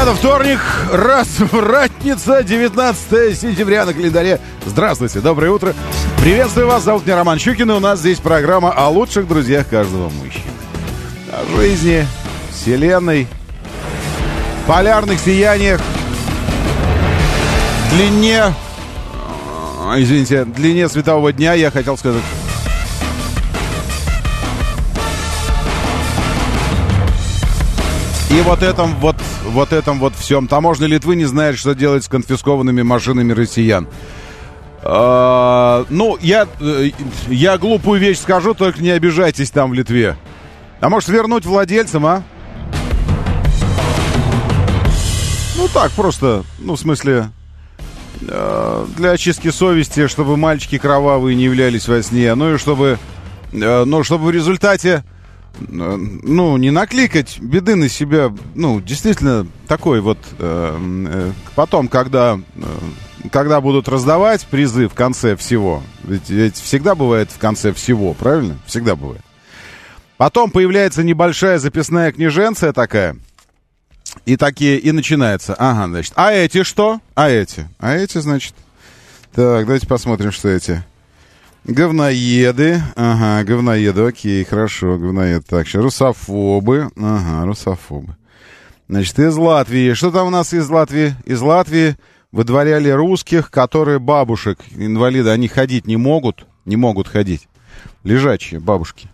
Это вторник, развратница, 19 сентября на календаре. Здравствуйте, доброе утро. Приветствую вас, зовут меня Роман Щукин, и у нас здесь программа о лучших друзьях каждого мужчины. О жизни, вселенной, полярных сияниях, длине... а, Извините, длине светового дня, я хотел сказать. И вот этом вот, вот этом вот всем. Таможня Литвы не знает, что делать с конфискованными машинами россиян. А, ну, я, э, я глупую вещь скажу, только не обижайтесь там в Литве. А может вернуть владельцам, а? Ну так, просто, ну в смысле, э, для очистки совести, чтобы мальчики кровавые не являлись во сне, ну и чтобы, э, ну чтобы в результате, ну не накликать беды на себя, ну действительно такой вот, э, э, потом, когда, э, когда будут раздавать призы в конце всего, ведь, ведь всегда бывает в конце всего, правильно? Всегда бывает. Потом появляется небольшая записная книженция такая, и такие, и начинается. Ага, значит. А эти что? А эти? А эти, значит. Так, давайте посмотрим, что эти. Говноеды. Ага, говноеды. Окей, хорошо, говноеды. Так, сейчас русофобы. Ага, русофобы. Значит, из Латвии. Что там у нас из Латвии? Из Латвии выдворяли русских, которые бабушек, инвалиды, они ходить не могут. Не могут ходить. Лежачие бабушки.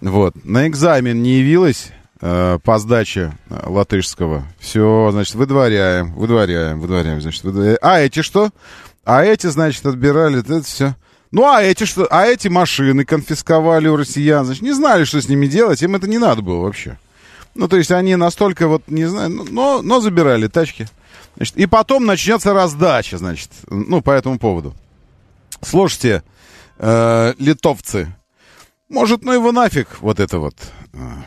Вот. На экзамен не явилась э, по сдаче э, латышского. Все, значит, выдворяем, выдворяем, выдворяем, значит, выдворяем. А эти что? А эти, значит, отбирали, это все. Ну, а эти что? А эти машины конфисковали у россиян, значит, не знали, что с ними делать, им это не надо было вообще. Ну, то есть они настолько вот, не знаю, ну, но, но забирали тачки. Значит, и потом начнется раздача, значит, ну, по этому поводу. Слушайте, э, литовцы, может, ну его нафиг, вот это вот.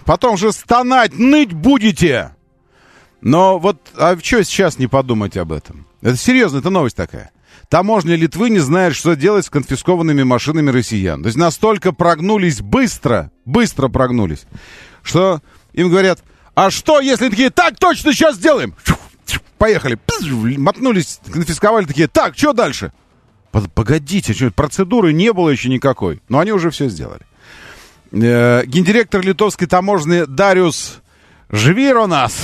Потом же стонать, ныть будете. Но вот, а что сейчас не подумать об этом? Это серьезно, это новость такая. Таможня Литвы не знает, что делать с конфискованными машинами россиян. То есть настолько прогнулись быстро, быстро прогнулись, что им говорят, а что, если такие, так точно сейчас сделаем? Поехали, мотнулись, конфисковали, такие, так, что дальше? Погодите, что, процедуры не было еще никакой. Но они уже все сделали. Э, гендиректор литовской таможни Дариус Жвиронас,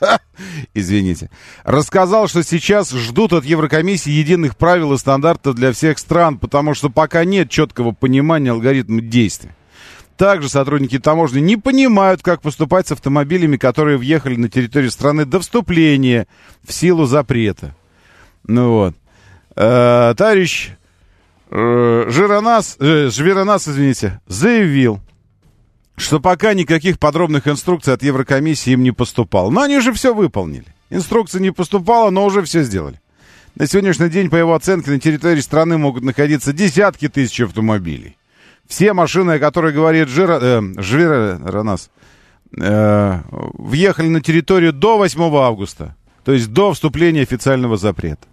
извините, рассказал, что сейчас ждут от Еврокомиссии единых правил и стандартов для всех стран, потому что пока нет четкого понимания алгоритма действий. Также сотрудники таможни не понимают, как поступать с автомобилями, которые въехали на территорию страны до вступления в силу запрета. Ну вот. Э, товарищ э, Жиронас, э, Жвиронас, извините, заявил, что пока никаких подробных инструкций от Еврокомиссии им не поступало. Но они же все выполнили. Инструкция не поступала, но уже все сделали. На сегодняшний день, по его оценке, на территории страны могут находиться десятки тысяч автомобилей. Все машины, о которых говорит Жира, э, Жвиронас, э, въехали на территорию до 8 августа. То есть до вступления официального запрета.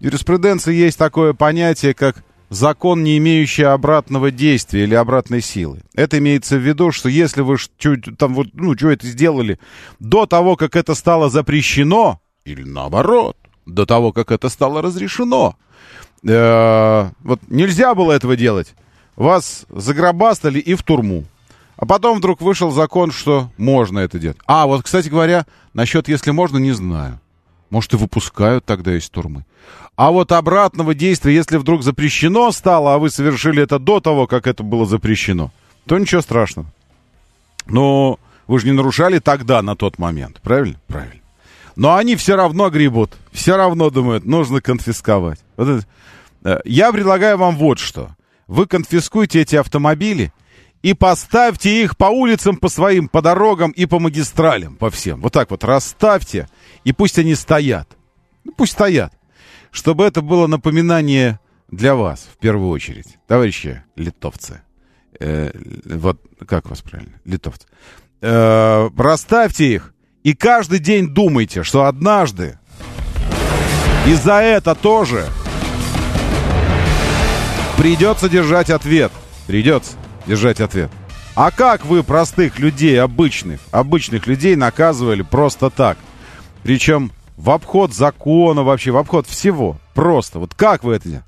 В юриспруденции есть такое понятие, как закон, не имеющий обратного действия или обратной силы. Это имеется в виду, что если вы чуть, там вот, ну, что это сделали до того, как это стало запрещено, или наоборот, до того, как это стало разрешено, э, вот нельзя было этого делать. Вас загробастали и в турму. А потом вдруг вышел закон, что можно это делать. А, вот, кстати говоря, насчет если можно, не знаю. Может, и выпускают тогда из турмы. А вот обратного действия, если вдруг запрещено стало, а вы совершили это до того, как это было запрещено, то ничего страшного. Но вы же не нарушали тогда, на тот момент, правильно? Правильно. Но они все равно гребут, все равно думают, нужно конфисковать. Вот это. Я предлагаю вам вот что. Вы конфискуете эти автомобили и поставьте их по улицам, по своим, по дорогам и по магистралям, по всем. Вот так вот расставьте, и пусть они стоят. Ну, пусть стоят. Чтобы это было напоминание для вас, в первую очередь, товарищи литовцы. Э, вот как вас правильно? Литовцы. Э, расставьте их, и каждый день думайте, что однажды и за это тоже придется держать ответ. Придется держать ответ. А как вы простых людей, обычных, обычных людей наказывали просто так? Причем в обход закона вообще, в обход всего. Просто. Вот как вы это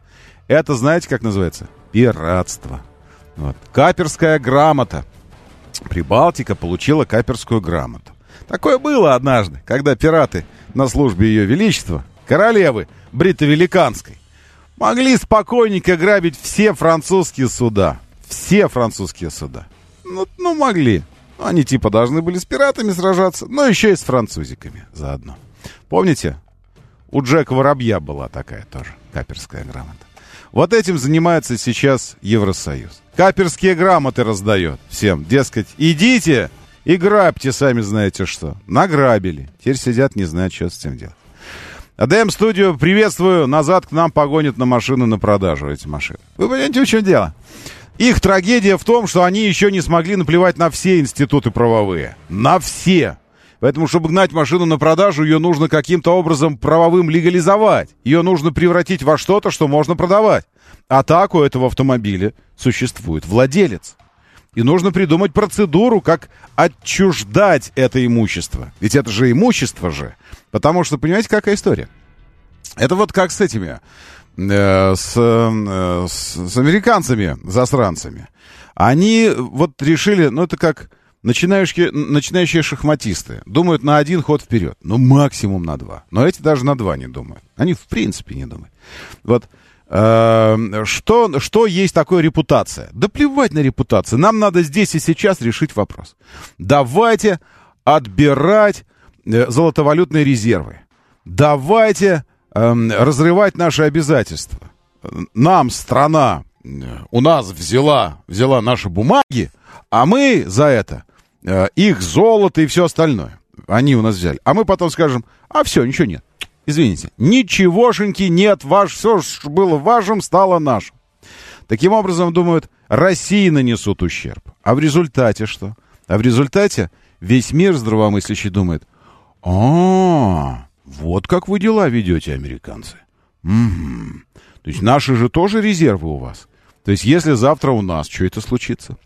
Это знаете, как называется? Пиратство. Вот. Каперская грамота. Прибалтика получила каперскую грамоту. Такое было однажды, когда пираты на службе Ее Величества, королевы Бритовеликанской, могли спокойненько грабить все французские суда. Все французские суда. Ну, ну могли. Они типа должны были с пиратами сражаться, но еще и с французиками заодно. Помните? У Джека Воробья была такая тоже каперская грамота. Вот этим занимается сейчас Евросоюз. Каперские грамоты раздает всем. Дескать, идите и грабьте, сами знаете что. Награбили. Теперь сидят, не знают, что с этим делать. АДМ студию приветствую. Назад к нам погонят на машину на продажу эти машины. Вы понимаете, в чем дело? Их трагедия в том, что они еще не смогли наплевать на все институты правовые. На все. Поэтому, чтобы гнать машину на продажу, ее нужно каким-то образом правовым легализовать. Ее нужно превратить во что-то, что можно продавать. А так у этого автомобиля существует владелец. И нужно придумать процедуру, как отчуждать это имущество. Ведь это же имущество же. Потому что, понимаете, какая история? Это вот как с этими, э, с, э, с, с американцами, засранцами. Они вот решили, ну это как начинающие, начинающие шахматисты. Думают на один ход вперед. Ну, максимум на два. Но эти даже на два не думают. Они в принципе не думают. Вот э, что, что есть такое репутация? Да плевать на репутацию. Нам надо здесь и сейчас решить вопрос. Давайте отбирать Э, золотовалютные резервы. Давайте э, разрывать наши обязательства. Нам страна э, у нас взяла, взяла наши бумаги, а мы за это их золото и все остальное. Они у нас взяли. А мы потом скажем, а все, ничего нет. Извините, ничегошеньки нет, ваш, все, что было вашим, стало нашим. Таким образом, думают, России нанесут ущерб. А в результате что? А в результате весь мир здравомыслящий думает – а, вот как вы дела ведете, американцы. Угу. То есть наши же тоже резервы у вас. То есть если завтра у нас что это случится?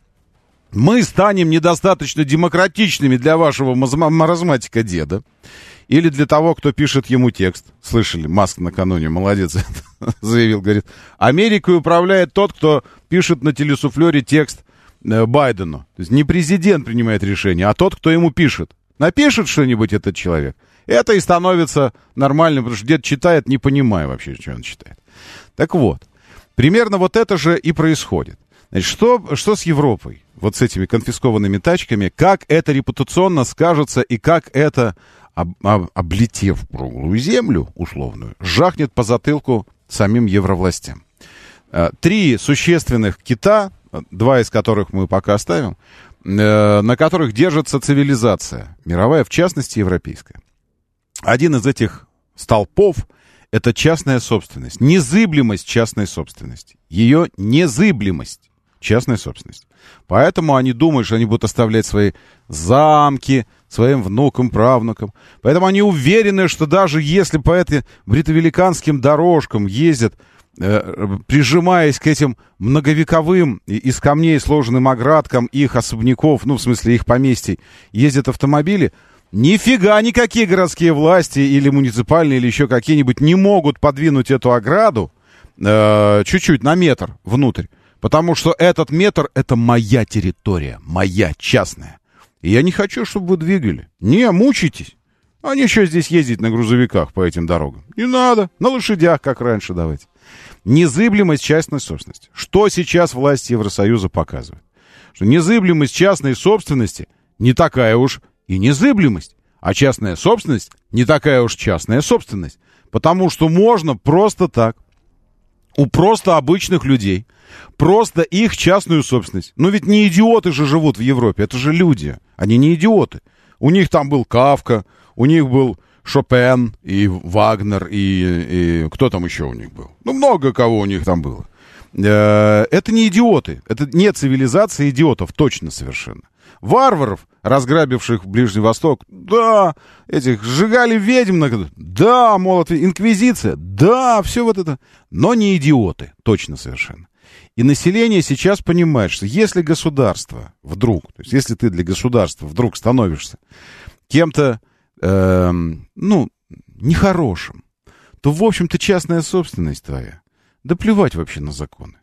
Мы станем недостаточно демократичными для вашего маразматика деда. Или для того, кто пишет ему текст. Слышали, Маск накануне, молодец, заявил, говорит, Америкой управляет тот, кто пишет на телесуфлере текст э, Байдену. То есть не президент принимает решение, а тот, кто ему пишет. Напишет что-нибудь этот человек, это и становится нормальным, потому что где-то читает, не понимая вообще, что он читает. Так вот, примерно вот это же и происходит. Значит, что, что с Европой? Вот с этими конфискованными тачками, как это репутационно скажется и как это, об, об, облетев круглую землю условную, жахнет по затылку самим евровластям. Э, три существенных кита, два из которых мы пока оставим, Э, на которых держится цивилизация, мировая, в частности, европейская. Один из этих столпов — это частная собственность, незыблемость частной собственности. Ее незыблемость частной собственности. Поэтому они думают, что они будут оставлять свои замки своим внукам, правнукам. Поэтому они уверены, что даже если по этим бритовеликанским дорожкам ездят Э, прижимаясь к этим многовековым из камней сложенным оградкам их особняков, ну, в смысле их поместий, ездят автомобили, нифига никакие городские власти или муниципальные, или еще какие-нибудь не могут подвинуть эту ограду э, чуть-чуть на метр внутрь. Потому что этот метр — это моя территория, моя частная. И я не хочу, чтобы вы двигали. Не, мучитесь. А ничего здесь ездить на грузовиках по этим дорогам. Не надо. На лошадях, как раньше, давайте. Незыблемость частной собственности. Что сейчас власти Евросоюза показывают? Что незыблемость частной собственности не такая уж и незыблемость, а частная собственность не такая уж частная собственность. Потому что можно просто так у просто обычных людей. Просто их частную собственность. Но ведь не идиоты же живут в Европе, это же люди. Они не идиоты. У них там был Кавка, у них был Шопен и Вагнер, и, и кто там еще у них был? Ну, много кого у них там было. Э, это не идиоты. Это не цивилизация идиотов, точно совершенно. Варваров, разграбивших Ближний Восток, да, этих сжигали ведьм, да, молот, инквизиция, да, все вот это. Но не идиоты, точно совершенно. И население сейчас понимает, что если государство вдруг, то есть если ты для государства вдруг становишься кем-то, э, ну, нехорошим, то, в общем-то, частная собственность твоя. Да плевать вообще на законы.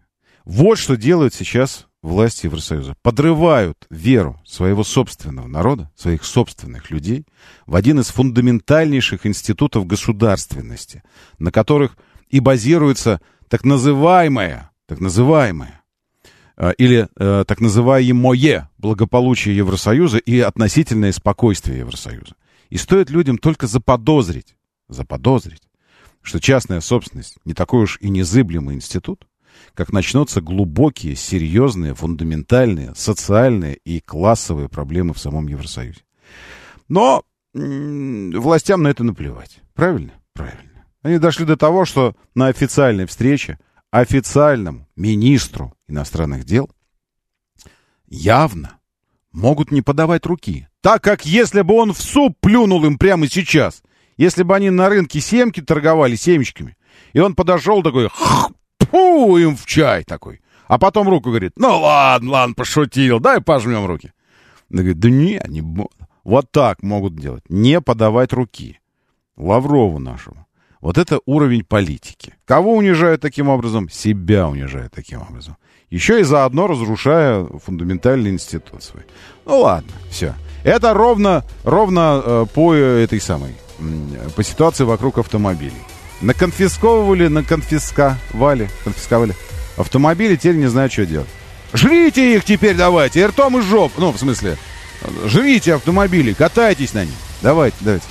Вот что делают сейчас власти Евросоюза. Подрывают веру своего собственного народа, своих собственных людей в один из фундаментальнейших институтов государственности, на которых и базируется так называемая, так называемая, э, или э, так называемое благополучие Евросоюза и относительное спокойствие Евросоюза. И стоит людям только заподозрить, заподозрить, что частная собственность не такой уж и незыблемый институт, как начнутся глубокие, серьезные, фундаментальные, социальные и классовые проблемы в самом Евросоюзе. Но властям на это наплевать. Правильно? Правильно. Они дошли до того, что на официальной встрече официальному министру иностранных дел явно могут не подавать руки. Так как если бы он в суп плюнул им прямо сейчас, если бы они на рынке семки торговали семечками, и он подошел такой, фу, им в чай такой. А потом руку говорит, ну ладно, ладно, пошутил, дай пожмем руки. Он говорит, да не, не Вот так могут делать. Не подавать руки. Лаврову нашему. Вот это уровень политики. Кого унижают таким образом? Себя унижают таким образом. Еще и заодно разрушая фундаментальный институт свой. Ну ладно, все. Это ровно, ровно э, по этой самой, по ситуации вокруг автомобилей. Наконфисковывали, наконфисковали, конфисковали автомобили, теперь не знаю, что делать. Жрите их теперь давайте, и ртом и жоп. Ну, в смысле, жрите автомобили, катайтесь на них. Давайте, давайте.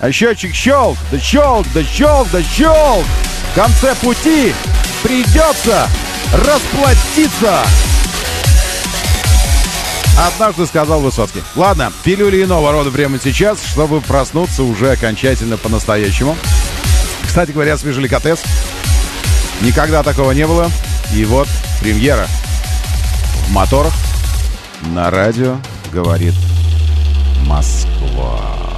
А счетчик щелк, да щелк, да щелк, да щелк. В конце пути придется расплатиться. Однажды сказал Высоцкий. Ладно, пилюли иного рода прямо сейчас, чтобы проснуться уже окончательно по-настоящему. Кстати говоря, свежий ликотес. Никогда такого не было. И вот премьера. В моторах на радио говорит Москва.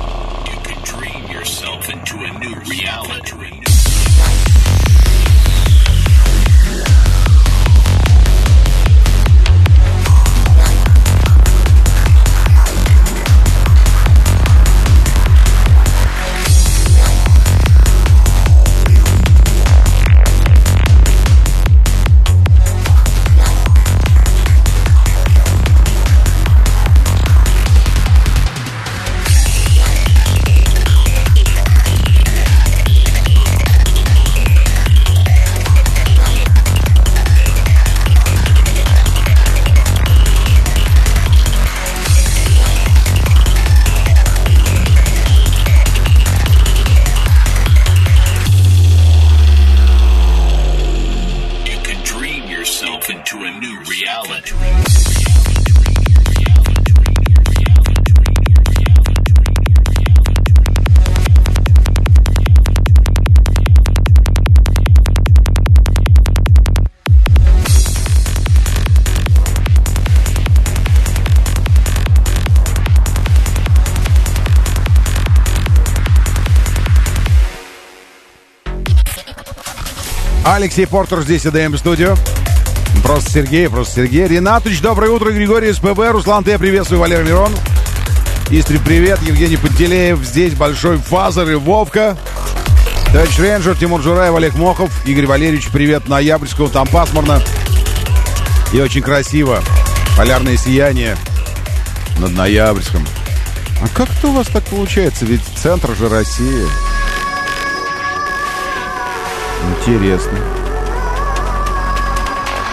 Алексей Портер здесь, АДМ студию. Просто Сергей, просто Сергей. Ренатович, доброе утро. Григорий СПБ. Руслан Т. Приветствую. Валерий Мирон. Истри, привет. Евгений Пантелеев. Здесь Большой Фазер и Вовка. Товарищ Рейнджер, Тимур Жураев, Олег Мохов. Игорь Валерьевич, привет. Ноябрьского. Там пасмурно. И очень красиво. Полярное сияние над Ноябрьском. А как это у вас так получается? Ведь центр же России. Интересно.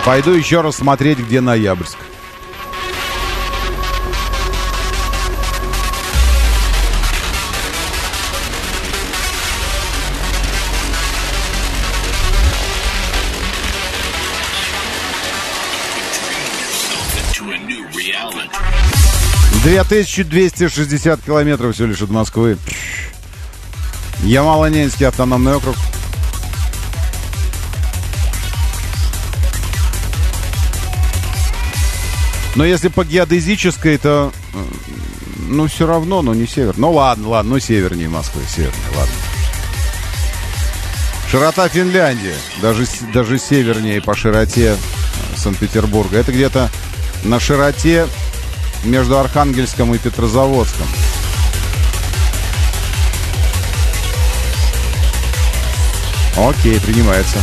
Пойду еще раз смотреть, где Ноябрьск. Две тысячи двести шестьдесят километров всего лишь от Москвы. Ямало-Ненецкий автономный округ. Но если по геодезической, то... э, Ну, все равно, но не север. Ну, ладно, ладно, ну, севернее Москвы, севернее, ладно. Широта Финляндии, даже, даже севернее по широте э, Санкт-Петербурга. Это где-то на широте между Архангельском и Петрозаводском. Окей, принимается.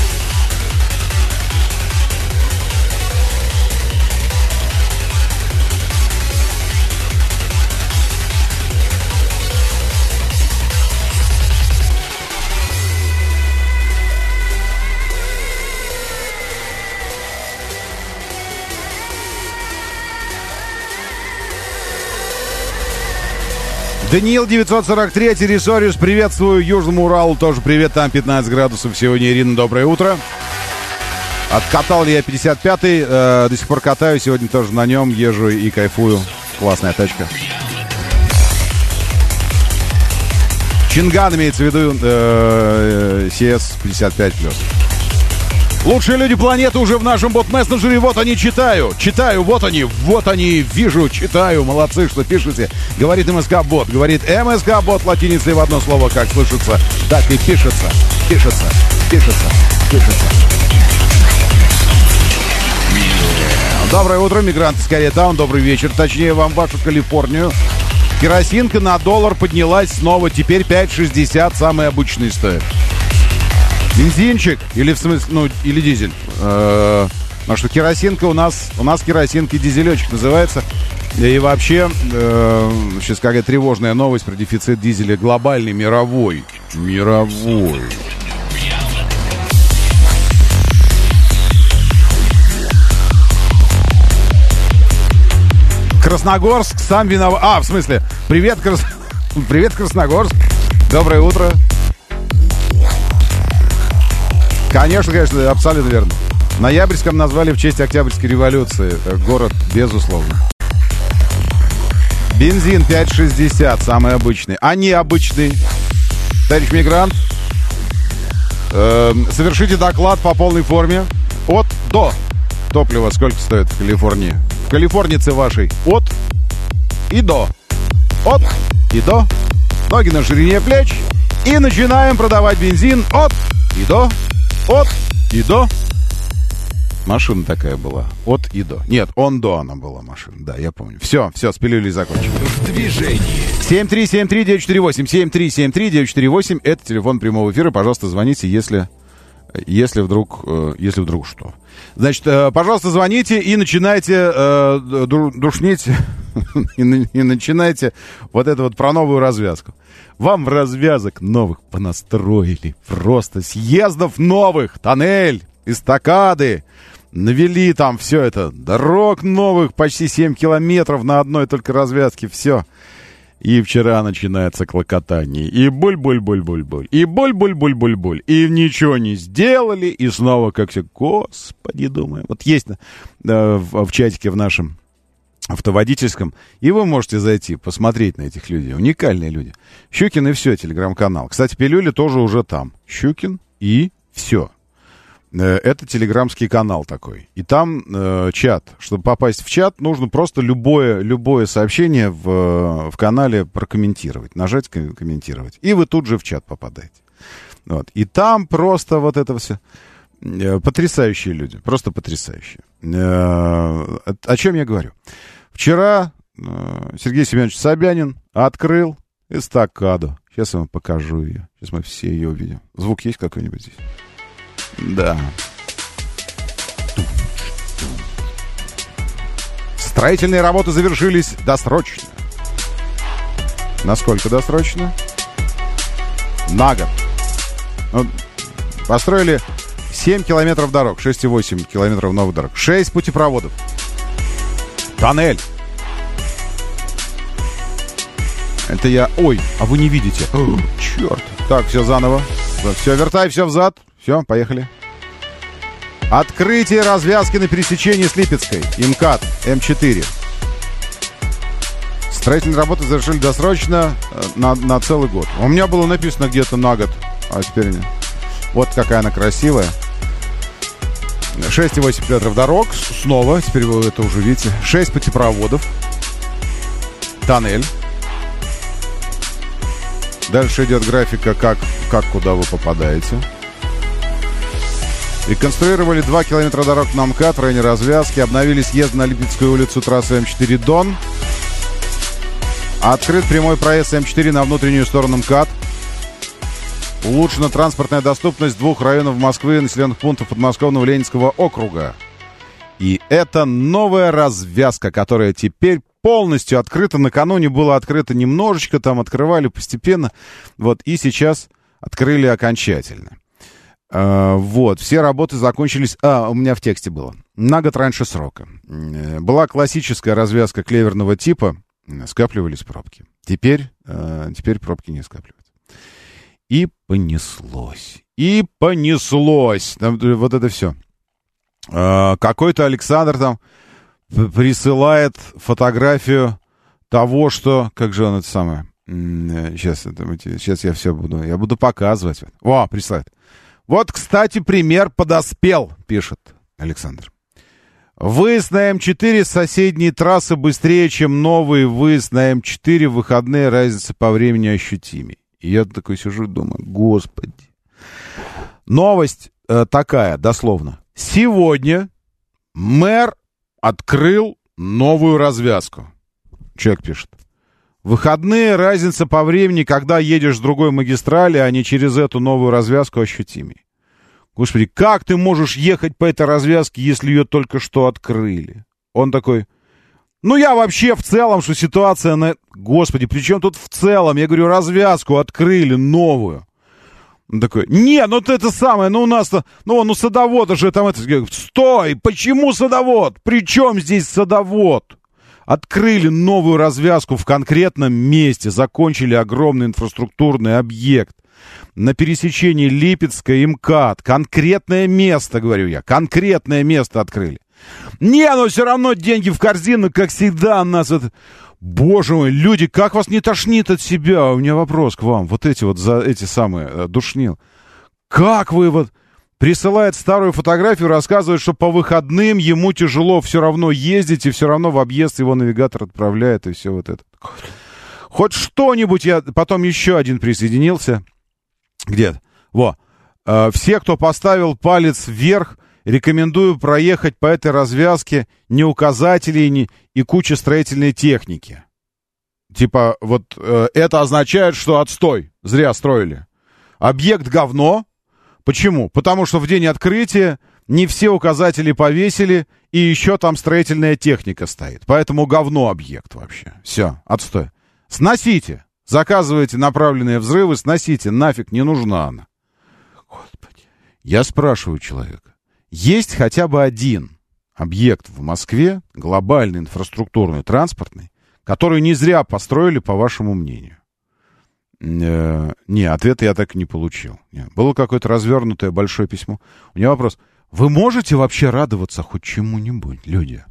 Даниил 943, Террисориус, приветствую Южному Уралу, тоже привет, там 15 градусов сегодня, Ирина, доброе утро. Откатал я 55-й, э, до сих пор катаю, сегодня тоже на нем езжу и кайфую. Классная тачка. Чинган имеется в виду э, CS 55+. Лучшие люди планеты уже в нашем бот-мессенджере. Вот они, читаю. Читаю, вот они, вот они, вижу, читаю. Молодцы, что пишете. Говорит МСК-бот. Говорит МСК-бот латиницей в одно слово, как слышится, так и пишется. Пишется, пишется, пишется. Доброе утро, мигранты с Таун. Добрый вечер. Точнее, вам вашу Калифорнию. Керосинка на доллар поднялась снова. Теперь 5,60. Самый обычный стоит. Бензинчик или в смысле, ну, или дизель. Э, Потому что керосинка у нас, у нас керосинка и дизелечек называется. И вообще, э, сейчас какая тревожная новость про дефицит дизеля глобальный, мировой. Мировой. Красногорск сам виноват. А, в смысле, привет, Крас... привет, Красногорск. Доброе утро. Конечно, конечно, абсолютно верно. Ноябрьском назвали в честь Октябрьской революции. Э, Город, безусловно. Бензин 5,60, самый обычный. А необычный. Товарищ мигрант, эм, совершите доклад по полной форме. От до. Топливо сколько стоит в Калифорнии? В Калифорнице вашей. От и до. От и до. Ноги на ширине плеч. И начинаем продавать бензин от и до. От и до. Машина такая была. От и до. Нет, он до она была машина. Да, я помню. Все, все, с пилюлей закончим. В движении. 7373948, 7373948, это телефон прямого эфира. Пожалуйста, звоните, если, если вдруг, э, если вдруг что. Значит, э, пожалуйста, звоните и начинайте э, ду- душнить и, и начинайте вот это вот про новую развязку. Вам развязок новых понастроили. Просто съездов новых, тоннель, эстакады. Навели там все это. Дорог новых, почти 7 километров на одной только развязке. Все. И вчера начинается клокотание. И буль-буль-буль-буль-буль. И буль-буль-буль-буль-буль. И ничего не сделали. И снова как все. Господи, думаю. Вот есть э, в, в чатике в нашем автоводительском. И вы можете зайти, посмотреть на этих людей. Уникальные люди. Щукин и все, телеграм-канал. Кстати, пилюли тоже уже там. Щукин и все. Э, Это телеграмский канал такой. И там э, чат. Чтобы попасть в чат, нужно просто любое, любое сообщение в, в канале прокомментировать. Нажать ком- комментировать. И вы тут же в чат попадаете. Вот. И там просто вот это все. Э, Потрясающие люди. Просто потрясающие. Э, О чем я говорю? Вчера Сергей Семенович Собянин открыл эстакаду. Сейчас я вам покажу ее. Сейчас мы все ее увидим. Звук есть какой-нибудь здесь? Да. Строительные работы завершились досрочно. Насколько досрочно? На год. Ну, построили 7 километров дорог, 6,8 километров новых дорог, 6 путепроводов, тоннель. Это я... Ой, а вы не видите. О, черт. Так, все заново. Все, вертай, все взад. Все, поехали. Открытие развязки на пересечении с Липецкой. МКАД М4. Строительные работы завершили досрочно э, на, на целый год. У меня было написано где-то на год, а теперь нет. Вот какая она красивая. 6,8 метров дорог. Снова, теперь вы это уже видите. 6 путепроводов. Тоннель. Дальше идет графика, как, как куда вы попадаете. Реконструировали 2 километра дорог на МКАД в районе развязки. Обновили съезд на Липецкую улицу трассы М4 Дон. Открыт прямой проезд М4 на внутреннюю сторону МКАД. Улучшена транспортная доступность двух районов Москвы и населенных пунктов подмосковного Ленинского округа. И это новая развязка, которая теперь полностью открыта. Накануне было открыто немножечко, там открывали постепенно. Вот, и сейчас открыли окончательно. А, вот, все работы закончились... А, у меня в тексте было. На год раньше срока. Э, была классическая развязка клеверного типа. Скапливались пробки. Теперь, э, теперь пробки не скапливаются. И понеслось. И понеслось. Э, вот это все. А, какой-то Александр там присылает фотографию того, что... Как же он это самое? Сейчас, это, сейчас я все буду... Я буду показывать. О, присылает. Вот, кстати, пример подоспел, пишет Александр. Выезд на М4 с соседней трассы быстрее, чем новый выезд на М4 в выходные разница по времени ощутимей. И я такой сижу и думаю, господи. Новость э, такая, дословно. Сегодня мэр открыл новую развязку. Человек пишет. Выходные разница по времени, когда едешь с другой магистрали, а не через эту новую развязку ощутимей. Господи, как ты можешь ехать по этой развязке, если ее только что открыли? Он такой, ну, я вообще в целом, что ситуация на... Господи, при чем тут в целом? Я говорю, развязку открыли новую. Он такой, не, ну ты это самое, ну у нас-то, ну, ну садовод же там это... Стой, почему садовод? При чем здесь садовод? Открыли новую развязку в конкретном месте, закончили огромный инфраструктурный объект. На пересечении Липецка и МКАД. Конкретное место, говорю я, конкретное место открыли. Не, но все равно деньги в корзину, как всегда, нас это... Боже мой, люди, как вас не тошнит от себя? У меня вопрос к вам. Вот эти вот, за эти самые, э, душнил. Как вы вот... Присылает старую фотографию, рассказывает, что по выходным ему тяжело все равно ездить, и все равно в объезд его навигатор отправляет, и все вот это. Хоть что-нибудь я... Потом еще один присоединился. Где? Во. Э, все, кто поставил палец вверх, Рекомендую проехать по этой развязке не указателей не, и куча строительной техники. Типа, вот э, это означает, что отстой, зря строили. Объект говно. Почему? Потому что в день открытия не все указатели повесили, и еще там строительная техника стоит. Поэтому говно объект вообще. Все, отстой. Сносите. Заказывайте направленные взрывы, сносите. Нафиг не нужна она. Господи. Я спрашиваю человека. Есть хотя бы один объект в Москве, глобальный, инфраструктурный, транспортный, который не зря построили, по вашему мнению? Э, не, ответа я так и не получил. Не. Было какое-то развернутое большое письмо. У меня вопрос. Вы можете вообще радоваться хоть чему-нибудь, люди?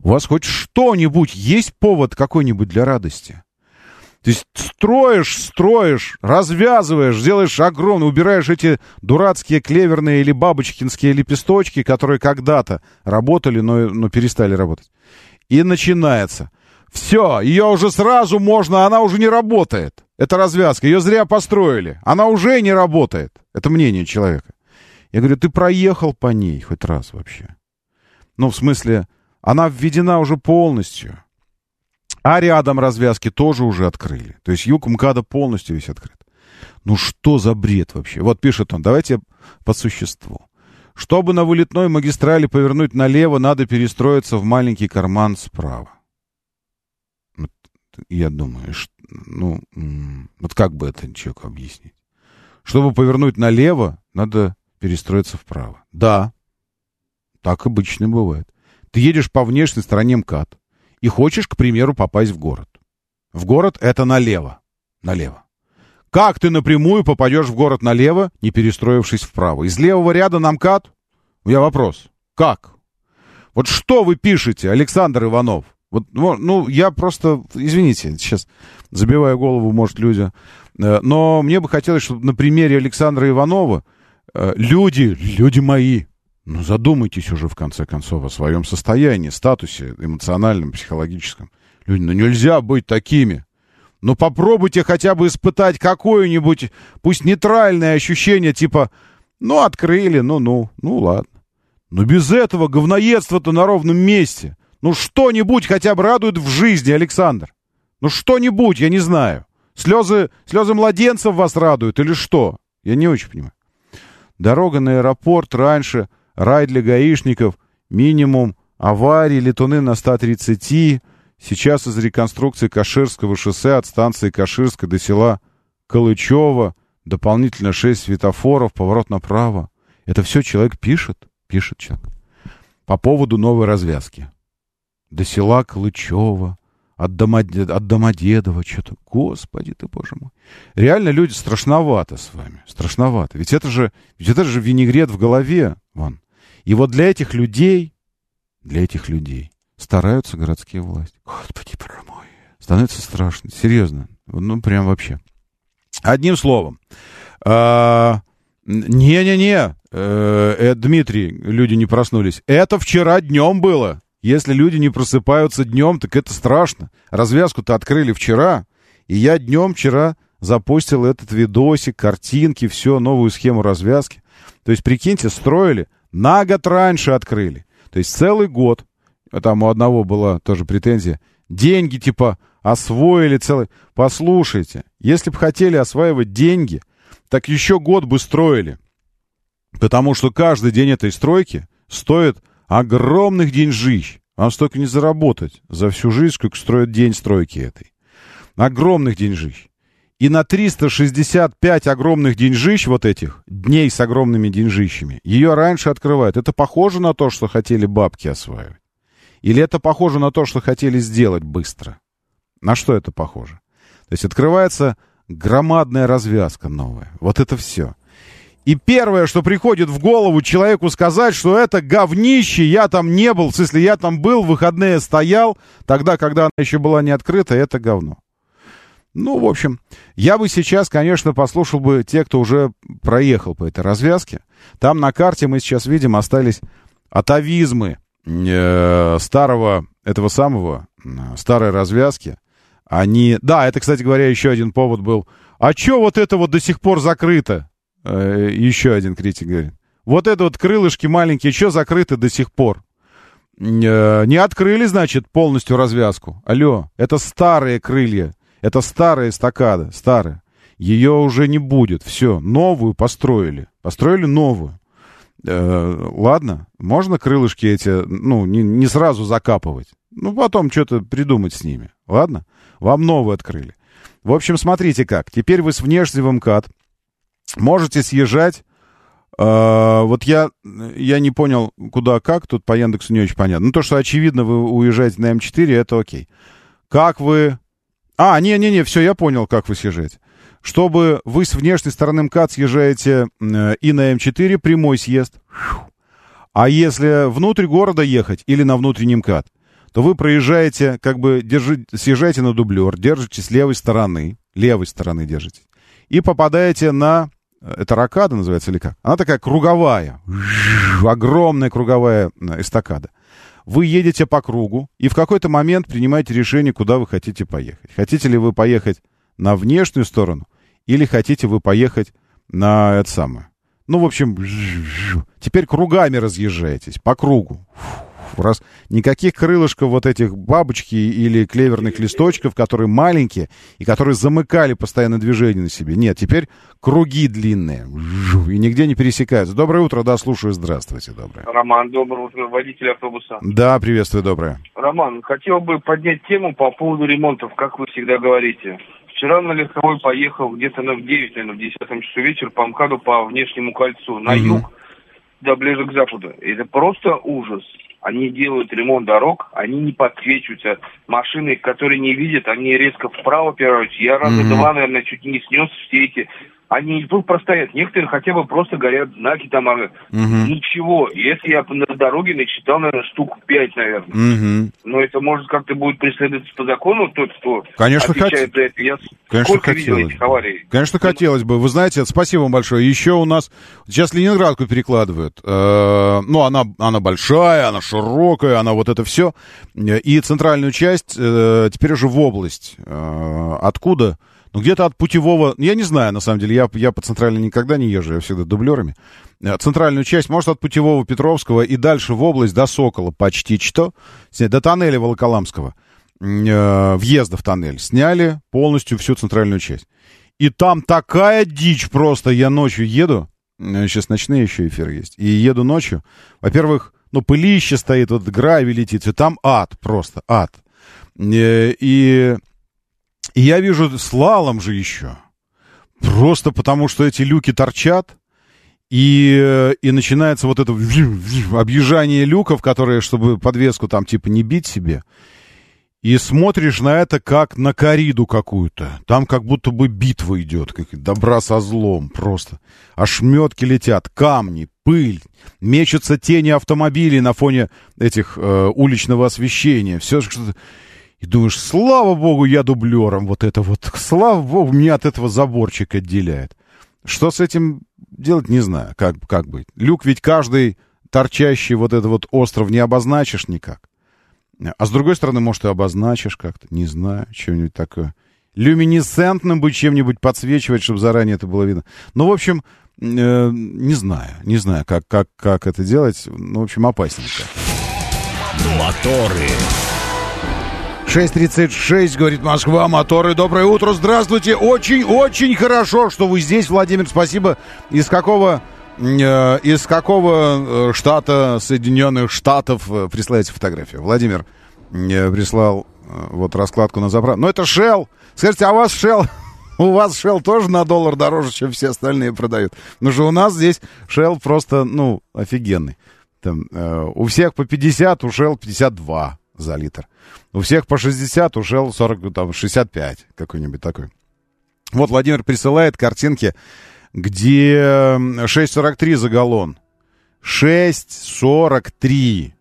У вас хоть что-нибудь есть повод какой-нибудь для радости? То есть строишь, строишь, развязываешь, делаешь огромный, убираешь эти дурацкие клеверные или бабочкинские лепесточки, которые когда-то работали, но, но перестали работать. И начинается. Все, ее уже сразу можно, она уже не работает. Это развязка, ее зря построили. Она уже не работает. Это мнение человека. Я говорю, ты проехал по ней хоть раз вообще? Ну, в смысле, она введена уже полностью. А рядом развязки тоже уже открыли. То есть юг МКАДа полностью весь открыт. Ну что за бред вообще? Вот пишет он, давайте по существу. Чтобы на вылетной магистрали повернуть налево, надо перестроиться в маленький карман справа. Я думаю, что, ну, вот как бы это человеку объяснить? Чтобы повернуть налево, надо перестроиться вправо. Да, так обычно бывает. Ты едешь по внешней стороне МКАД и хочешь, к примеру, попасть в город. В город это налево. Налево. Как ты напрямую попадешь в город налево, не перестроившись вправо? Из левого ряда на МКАД? У меня вопрос. Как? Вот что вы пишете, Александр Иванов? Вот, ну, я просто, извините, сейчас забиваю голову, может, люди. Э, но мне бы хотелось, чтобы на примере Александра Иванова э, люди, люди мои, ну, задумайтесь уже, в конце концов, о своем состоянии, статусе эмоциональном, психологическом. Люди, ну, нельзя быть такими. Ну, попробуйте хотя бы испытать какое-нибудь, пусть нейтральное ощущение, типа, ну, открыли, ну-ну, ну, ладно. Но без этого говноедства-то на ровном месте. Ну, что-нибудь хотя бы радует в жизни, Александр. Ну, что-нибудь, я не знаю. Слезы, слезы младенцев вас радуют или что? Я не очень понимаю. Дорога на аэропорт раньше, рай для гаишников, минимум аварии, летуны на 130. Сейчас из реконструкции Каширского шоссе от станции Каширска до села Калычева дополнительно 6 светофоров, поворот направо. Это все человек пишет? Пишет человек. По поводу новой развязки до села Клычева, от, Домодед... от Домодедова, что-то. Господи ты, боже мой. Реально люди страшновато с вами. Страшновато. Ведь это же, ведь это же винегрет в голове. Вон. И вот для этих людей, для этих людей стараются городские власти. Господи, боже мой. Становится страшно. Серьезно. Ну, прям вообще. Одним словом. А, не-не-не, э, э, Дмитрий, люди не проснулись. Это вчера днем было. Если люди не просыпаются днем, так это страшно. Развязку-то открыли вчера, и я днем вчера запустил этот видосик, картинки, все, новую схему развязки. То есть, прикиньте, строили, на год раньше открыли. То есть целый год, а там у одного была тоже претензия, деньги типа освоили целый... Послушайте, если бы хотели осваивать деньги, так еще год бы строили. Потому что каждый день этой стройки стоит огромных деньжищ. Вам столько не заработать за всю жизнь, сколько строят день стройки этой. Огромных деньжищ. И на 365 огромных деньжищ вот этих, дней с огромными деньжищами, ее раньше открывают. Это похоже на то, что хотели бабки осваивать? Или это похоже на то, что хотели сделать быстро? На что это похоже? То есть открывается громадная развязка новая. Вот это все. И первое, что приходит в голову человеку сказать, что это говнище, я там не был, в смысле, я там был, в выходные стоял, тогда, когда она еще была не открыта, это говно. Ну, в общем, я бы сейчас, конечно, послушал бы те, кто уже проехал по этой развязке. Там на карте мы сейчас видим остались атовизмы э, старого, этого самого, старой развязки. Они... Да, это, кстати говоря, еще один повод был. А что вот это вот до сих пор закрыто? Э, еще один критик говорит. Вот это вот крылышки маленькие, что закрыты до сих пор? Э, не открыли, значит, полностью развязку. Алло, это старые крылья. Это старая эстакада, старая. Ее уже не будет. Все, новую построили. Построили новую. Э, ладно, можно крылышки эти, ну, не, не сразу закапывать. Ну, потом что-то придумать с ними. Ладно? Вам новую открыли. В общем, смотрите как. Теперь вы с внешним МКАД Можете съезжать. Uh, вот я, я не понял, куда как, тут по Яндексу не очень понятно. Ну, то, что очевидно, вы уезжаете на М4, это окей. Как вы... А, не-не-не, все, я понял, как вы съезжаете. Чтобы вы с внешней стороны МКАД съезжаете э, и на М4, прямой съезд. А если внутрь города ехать или на внутренний МКАД, то вы проезжаете, как бы держи, съезжаете на дублер, держите с левой стороны, левой стороны держите, и попадаете на это ракада называется или как? Она такая круговая, огромная круговая э, эстакада. Вы едете по кругу и в какой-то момент принимаете решение, куда вы хотите поехать. Хотите ли вы поехать на внешнюю сторону или хотите вы поехать на это самое. Ну, в общем, теперь кругами разъезжаетесь по кругу раз никаких крылышков вот этих бабочки или клеверных листочков, которые маленькие и которые замыкали постоянно движение на себе. Нет, теперь круги длинные и нигде не пересекаются. Доброе утро, да, слушаю, здравствуйте, доброе. Роман, доброе утро, водитель автобуса. Да, приветствую, доброе. Роман, хотел бы поднять тему по поводу ремонтов, как вы всегда говорите. Вчера на легковой поехал где-то на в 9, наверное, в 10 часу вечера по МКАДу по внешнему кольцу на угу. юг, да ближе к западу. Это просто ужас они делают ремонт дорог, они не подсвечиваются. Машины, которые не видят, они резко вправо пираются. Я раза mm-hmm. два, наверное, чуть не снес все эти они не будут простоять. Некоторые хотя бы просто горят знаки там, а, ничего. Если я на дороге начитал, наверное, штук пять, наверное. Мгм. Но это может как-то будет преследоваться по закону, тот, кто Конечно, отвечает хот- за это. Я Конечно, сколько видел хотелось этих бы. аварий. Конечно, хотелось бы. Вы знаете, спасибо вам большое. Еще у нас... Сейчас Ленинградку перекладывают. Э, Ну, она, она большая, она широкая, она вот это все. И центральную часть э, теперь уже в область. Э, Откуда? Ну, где-то от путевого... Я не знаю, на самом деле. Я, я по центральной никогда не езжу, я всегда дублерами. Э, Центральную часть, может, от путевого Петровского и дальше в область до Сокола почти что. До тоннеля Волоколамского. Э, Въезда в тоннель. Сняли полностью всю центральную часть. И там такая дичь просто. Я ночью еду. Сейчас ночные еще эфиры есть. И еду ночью. Во-первых, ну, пылище стоит, вот гравий летит. И там ад просто, ад. Э, И, и я вижу слалом же еще. Просто потому, что эти люки торчат. И, э, и начинается вот это объезжание люков, которые, чтобы подвеску там типа не бить себе. И смотришь на это как на кориду какую-то. Там как будто бы битва идет, как добра со злом просто. Ошметки летят, камни, пыль, мечутся тени автомобилей на фоне этих э, уличного освещения. Все что-то... И думаешь, слава богу, я дублером вот это вот. Слава богу, меня от этого заборчик отделяет. Что с этим делать, не знаю, как, как быть. Люк ведь каждый торчащий вот этот вот остров не обозначишь никак. А с другой стороны, может, и обозначишь как-то, не знаю, что-нибудь такое. Люминесцентным бы чем-нибудь подсвечивать, чтобы заранее это было видно. Ну, в общем, э, не знаю, не знаю, как, как, как это делать. Ну, в общем, опасненько. Моторы. 6.36, говорит Москва, моторы, доброе утро, здравствуйте. Очень-очень хорошо, что вы здесь, Владимир, спасибо. Из какого, э, из какого э, штата Соединенных Штатов э, присылаете фотографию? Владимир э, прислал э, вот раскладку на заправку. Ну, это Shell. Скажите, а у вас Shell... У вас Shell тоже на доллар дороже, чем все остальные продают. Ну что у нас здесь Shell просто, ну, офигенный. Там, э, у всех по 50, у Shell 52 за литр. У всех по 60, у Shell 40, там, 65, какой-нибудь такой. Вот Владимир присылает картинки, где 6,43 за галлон. 6,43.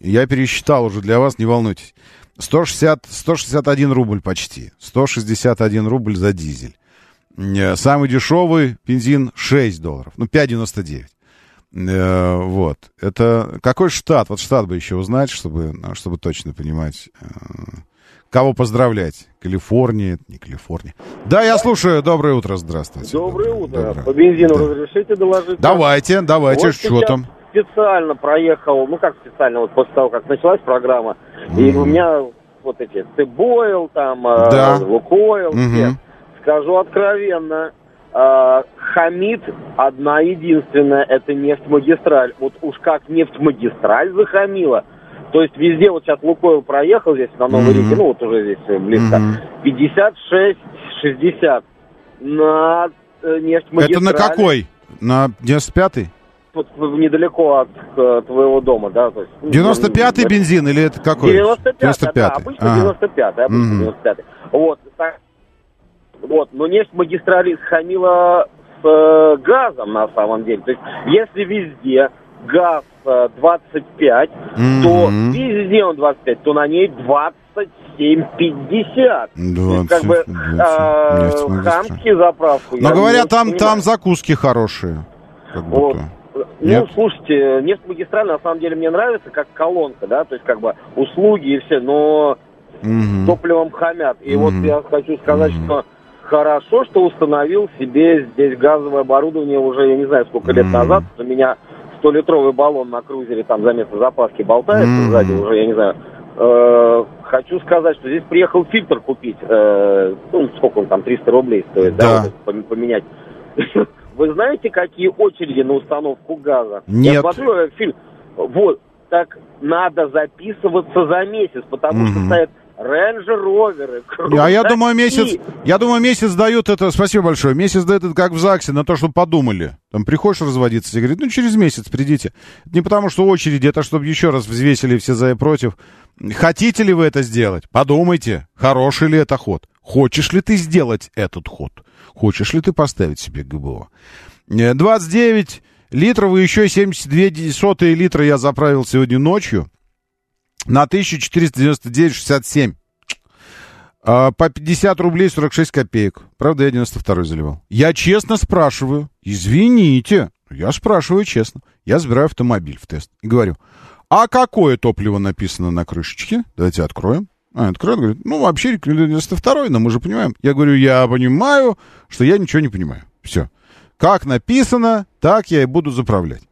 Я пересчитал уже для вас, не волнуйтесь. 160, 161 рубль почти. 161 рубль за дизель. Э, Самый дешевый бензин 6 долларов. Ну, 5,99. Э, Вот. Это какой штат? Вот штат бы еще узнать, чтобы, ну, чтобы точно понимать, э, кого поздравлять. Калифорния, не Калифорния. Да, я слушаю. Доброе утро, здравствуйте. Доброе утро. Доброе. По бензину Да. разрешите доложить? Давайте, давайте, Вот что там? Специально проехал, ну как специально, вот после того, как началась программа, и Мгм. у меня вот эти Тыбойл, там, э, Да. Лукойл, Мгм. все. Скажу откровенно, э, хамит одна единственная, это нефтьмагистраль. Вот уж как нефтьмагистраль захамила, то есть везде, вот сейчас Лукойл проехал здесь на Новой Мгм. Риге, ну вот уже здесь э, близко, Мгм. 56-60 на э, нефтьмагистрали. Это на какой? На 95-й? Вот недалеко от э, твоего дома, да? То есть, ну, 95-й ну, бензин или это какой? 95 да, обычно Ага. 95 обычно Мгм. 95 Вот, так, вот, но нефть магистрали схамила с э, газом на самом деле. То есть, если везде газ э, 25, то Мгм. везде он 25, то на ней 27,50. То есть, как бы 20, 20, э, нефть хамские заправку. Но говорят, там, понимаю. там закуски хорошие. Как Вот. будто. Ну, Нет? слушайте, нефть-магистраль на самом деле мне нравится как колонка, да, то есть как бы услуги и все, но Мгм. топливом хамят. И вот Мгм. я хочу сказать, Мгм. что хорошо, что установил себе здесь газовое оборудование уже, я не знаю, сколько лет назад. У меня 100-литровый баллон на крузере там за место запаски болтается сзади уже, я не знаю. Э, хочу сказать, что здесь приехал фильтр купить. э, ну, сколько он там, 300 рублей стоит, да, вот поменять. Вы знаете, какие очереди на установку газа? Нет. Я смотрю, э, фильм, вот, так надо записываться за месяц, потому что стоят рейндж-роверы, А я думаю, месяц, я думаю, месяц дают это, спасибо большое, месяц дают это как в ЗАГСе, на то, чтобы подумали. Там приходишь разводиться, тебе говорят, ну, через месяц придите. Не потому, что очереди, это чтобы еще раз взвесили все за и против. Хотите ли вы это сделать? Подумайте, хороший ли это ход. Хочешь ли ты сделать этот ход? Хочешь ли ты поставить себе ГБО? 29 литров и еще 72 сотые литра я заправил сегодня ночью на 1499,67. А, по 50 рублей 46 копеек. Правда, я 92 заливал. Я честно спрашиваю. Извините. Я спрашиваю честно. Я забираю автомобиль в тест. И говорю, а какое топливо написано на крышечке? Давайте откроем. А, откроет, говорит, ну, вообще рекомендую 92 но мы же понимаем. Я говорю, я понимаю, что я ничего не понимаю. Все. Как написано, так я и буду заправлять.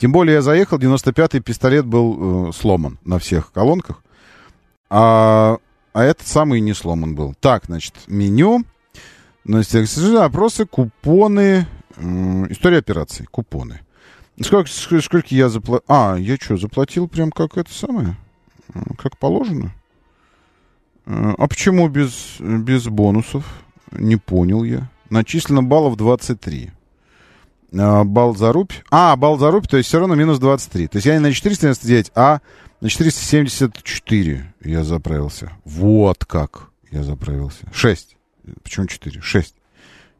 Тем более я заехал, 95-й пистолет был э, сломан на всех колонках. А, а этот самый не сломан был. Так, значит, меню. Значит, опросы, купоны. Э, история операций, купоны. Сколько, сколько я заплатил? А, я что, заплатил прям как это самое? Как положено? Э, а почему без, без бонусов? Не понял я. Начислено баллов 23. А, балл за рубь. А, балл за рубь, то есть все равно минус 23. То есть я не на 499, а на 474 я заправился. Вот как я заправился. 6. Почему 4? 6.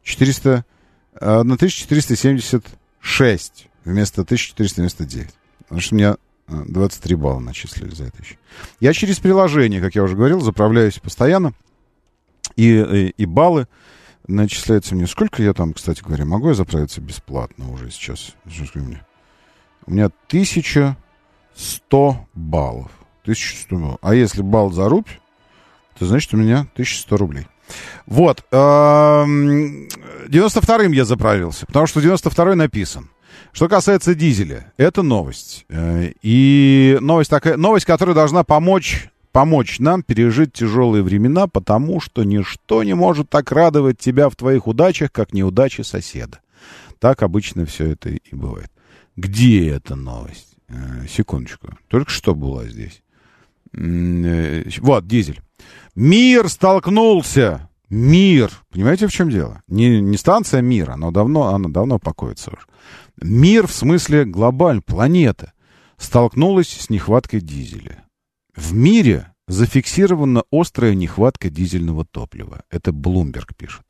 400... 1476 вместо 1499. Потому что у меня 23 балла начислили за это еще. Я через приложение, как я уже говорил, заправляюсь постоянно. И, и, и баллы начисляются мне. Сколько я там, кстати говоря, могу я заправиться бесплатно уже сейчас? У меня 1100 баллов. 1100 баллов. А если балл за рубь, то значит у меня 1100 рублей. Вот. 92-м я заправился, потому что 92-й написан. Что касается дизеля, это новость. Э, и новость такая, новость, которая должна помочь помочь нам пережить тяжелые времена, потому что ничто не может так радовать тебя в твоих удачах, как неудачи соседа. Так обычно все это и бывает. Где эта новость? Э, секундочку. Только что была здесь. Э, вот, дизель. Мир столкнулся. Мир. Понимаете, в чем дело? Не, не станция мира, но давно, она давно покоится уже. Мир, в смысле глобаль, планета, столкнулась с нехваткой дизеля. В мире зафиксирована острая нехватка дизельного топлива. Это Блумберг пишет.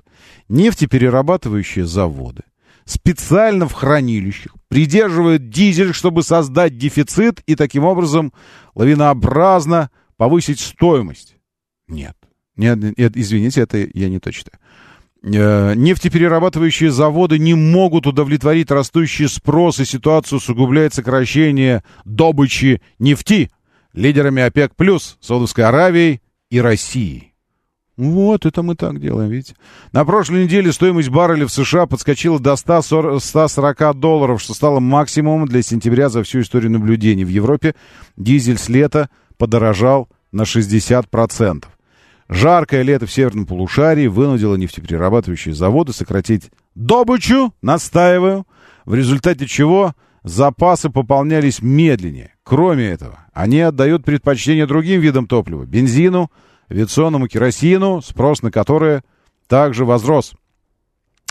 Нефтеперерабатывающие заводы специально в хранилищах придерживают дизель, чтобы создать дефицит и таким образом лавинообразно повысить стоимость. Нет. Нет, нет извините, это я не то читаю. Э, нефтеперерабатывающие заводы не могут удовлетворить растущий спрос, и ситуацию усугубляет сокращение добычи нефти лидерами ОПЕК+, Саудовской Аравией и Россией. Вот, это мы так делаем, видите. На прошлой неделе стоимость барреля в США подскочила до 140, 140 долларов, что стало максимумом для сентября за всю историю наблюдений. В Европе дизель с лета подорожал на 60%. Жаркое лето в северном полушарии вынудило нефтеперерабатывающие заводы сократить добычу, настаиваю, в результате чего запасы пополнялись медленнее. Кроме этого, они отдают предпочтение другим видам топлива – бензину, авиационному керосину, спрос на которые также возрос.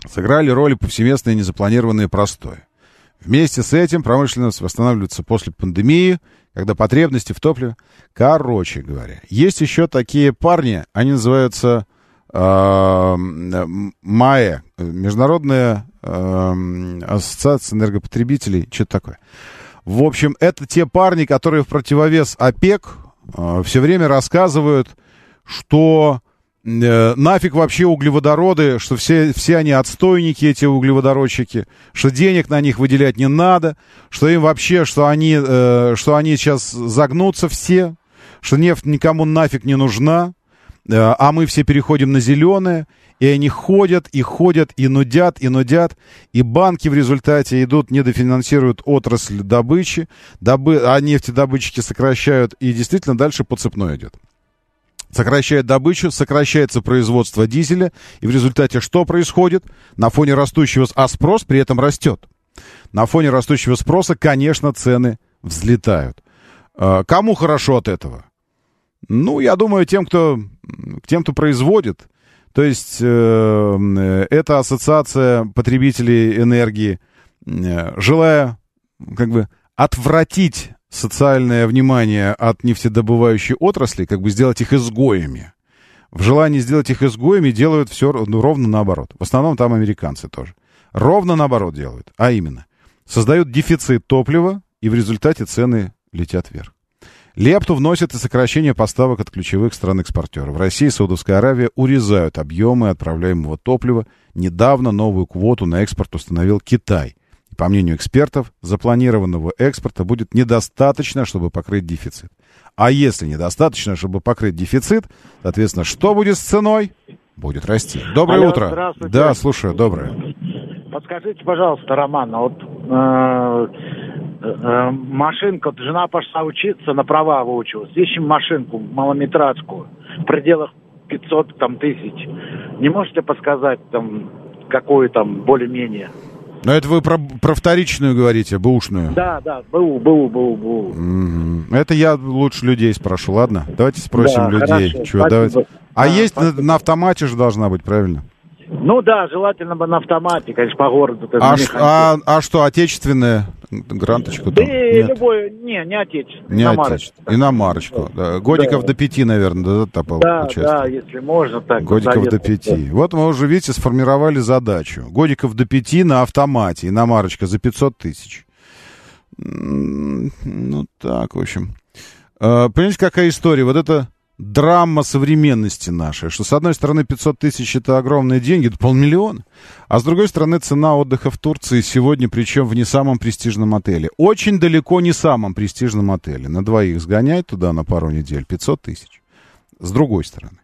Сыграли роль повсеместные незапланированные простои. Вместе с этим промышленность восстанавливается после пандемии – когда потребности в топливе... Короче говоря, есть еще такие парни, они называются МАЭ, Международная э, ассоциация энергопотребителей, что-то такое. В общем, это те парни, которые в противовес ОПЕК э, все время рассказывают, что Э, нафиг вообще углеводороды, что все, все они отстойники, эти углеводородчики, что денег на них выделять не надо, что им вообще, что они, э, что они сейчас загнутся все, что нефть никому нафиг не нужна, а мы все переходим на зеленые, и они ходят, и ходят, и нудят, и нудят, и банки в результате идут, недофинансируют отрасль добычи, добы, а нефтедобытчики сокращают, и действительно дальше по цепной идет сокращает добычу, сокращается производство дизеля, и в результате что происходит? На фоне растущего, а спрос при этом растет. На фоне растущего спроса, конечно, цены взлетают. А, кому хорошо от этого? Ну, я думаю, тем, кто, тем, кто производит. То есть э, это ассоциация потребителей энергии, э, желая как бы отвратить социальное внимание от нефтедобывающей отрасли, как бы сделать их изгоями. в желании сделать их изгоями делают все ну, ровно наоборот. В основном там американцы тоже. Ровно наоборот делают. А именно, создают дефицит топлива, и в результате цены летят вверх. Лепту вносят и сокращение поставок от ключевых стран-экспортеров. Россия и Саудовская Аравия урезают объемы отправляемого топлива. Недавно новую квоту на экспорт установил Китай. И, по мнению экспертов, запланированного экспорта будет недостаточно, чтобы покрыть дефицит. А если недостаточно, чтобы покрыть дефицит, соответственно, что будет с ценой? Будет расти. Доброе Алло, утро. здравствуйте. Да, слушаю, доброе. Подскажите, пожалуйста, Роман, а вот э, машинка, вот жена пошла учиться, на права выучилась. Ищем машинку малометражку в пределах 500 там, тысяч. Не можете подсказать, там, какую там более-менее? Но это вы про, про вторичную говорите, бэушную. Да, да, БУ, БУ, БУ, БУ. Мгм. Это я лучше людей спрошу, ладно? Давайте спросим Да, людей. хорошо, Чего, спасибо. давайте. А Да, есть на, на автомате же должна быть, правильно? Ну да, желательно бы на автомате, конечно, по городу. А, ш- а, а что, отечественная гранточку? Да там? и Нет, любой, не, не отечественный, не иномарочный. отечественная. Иномарочку. Да. Годиков Да. до пяти, наверное, да, да, по- Да, да, если можно, так. Годиков до пяти. Вот мы уже, видите, сформировали задачу. Годиков до пяти на автомате. Иномарочка за 500 тысяч. Ну, так, в общем. А, Понимаете, какая история? Вот это драма современности нашей, что с одной стороны 500 тысяч это огромные деньги, это полмиллиона, а с другой стороны цена отдыха в Турции сегодня, причем в не самом престижном отеле. Очень далеко не самом престижном отеле. На двоих сгонять туда на пару недель 500 тысяч. С другой стороны.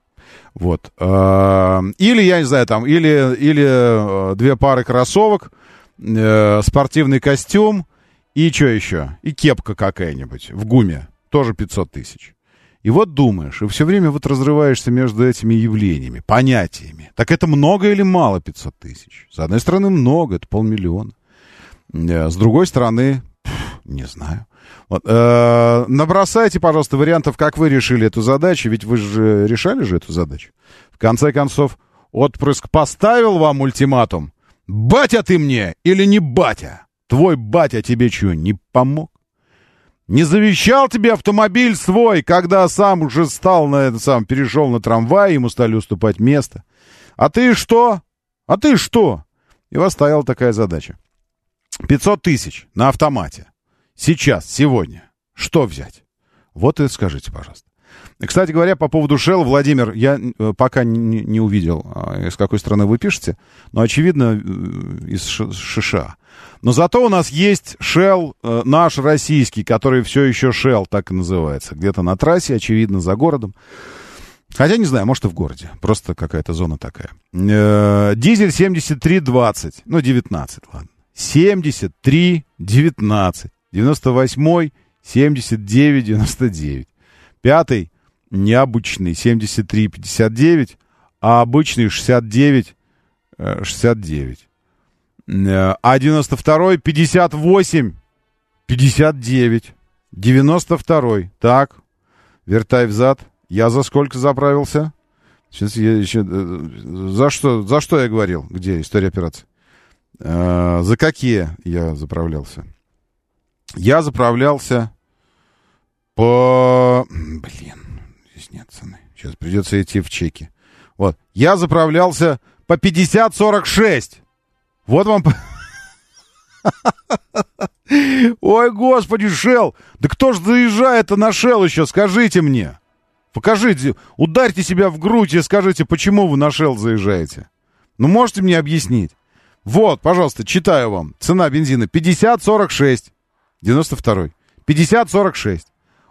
Вот. А, Или, я не знаю, там, или, или э, две пары кроссовок, э, спортивный костюм и что еще? И кепка какая-нибудь в гуме. Тоже 500 тысяч. И вот думаешь, и все время вот разрываешься между этими явлениями, понятиями. Так это много или мало 500 тысяч? С одной стороны, много, это полмиллиона. Э, С другой стороны, не знаю. Вот, э, набросайте, пожалуйста, вариантов, как вы решили эту задачу, ведь вы же решали же эту задачу. В конце концов, отпрыск поставил вам ультиматум. Батя ты мне или не батя? Твой батя тебе что, не помог? Не завещал тебе автомобиль свой, когда сам уже стал на это сам, перешел на трамвай, ему стали уступать место. А ты что? А ты что? И вас стояла такая задача. 500 тысяч на автомате. Сейчас, сегодня. Что взять? Вот и скажите, пожалуйста. Кстати говоря, по поводу Shell, Владимир, я э, пока не, не увидел, а, из какой страны вы пишете, но, очевидно, э, из США. Но зато у нас есть Shell, э, наш российский, который все еще Shell, так и называется. Где-то на трассе, очевидно, за городом. Хотя, не знаю, может и в городе. Просто какая-то зона такая. Дизель 7320. Ну, 19, ладно. 73 19. 98 79 99. Пятый необычный 73 59, а обычный 69 э, 69. Э, А 92 58 59. 92 Так. Вертай взад. Я за сколько заправился? Сейчас я еще... э, За что, за что я говорил? Где история операции? Э, за какие я заправлялся? Я заправлялся по... Блин, здесь нет цены. Сейчас придется идти в чеки. Вот. Я заправлялся по 50-46. Вот вам... Ой, господи, Шел! Да кто ж заезжает-то на Шел еще, скажите мне. Покажите, ударьте себя в грудь и скажите, почему вы на Шел заезжаете. Ну, можете мне объяснить? Вот, пожалуйста, читаю вам. Цена бензина 50-46. 92 50-46.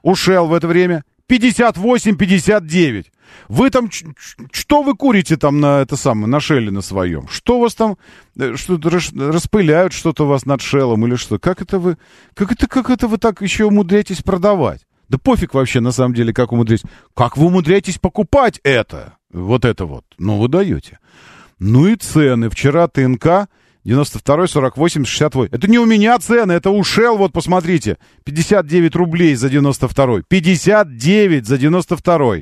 У Shell в это время 58-59. Вы там, что вы курите там на это самое, на Шелле на своем? Что вас там, э, рас- распыляют что-то вас над Шеллом или что? Как это вы, как это, как это вы так еще умудряетесь продавать? Да пофиг вообще, на самом деле, как умудряетесь. Как вы умудряетесь покупать это? Вот это вот. Ну, вы даете. Ну и цены. Вчера ТНК 92, 48, 68. Это не у меня цены, это у Shell, вот посмотрите. 59 рублей за 92. 59 за 92.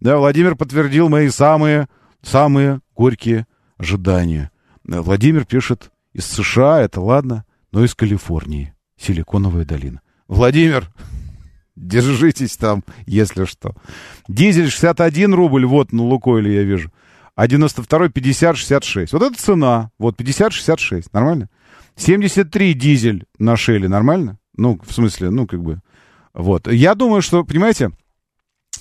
Да, Владимир подтвердил мои самые, самые горькие ожидания. Э, Владимир пишет из США, это ладно, но из Калифорнии. Силиконовая долина. Владимир, Держитесь там, если что. Дизель 61 рубль, вот на Лукойле я вижу. А 92 50 66. Вот это цена. Вот 50 66. Нормально? 73 дизель на Шеле. Нормально? Ну, в смысле, ну, как бы... Вот. Я думаю, что, понимаете,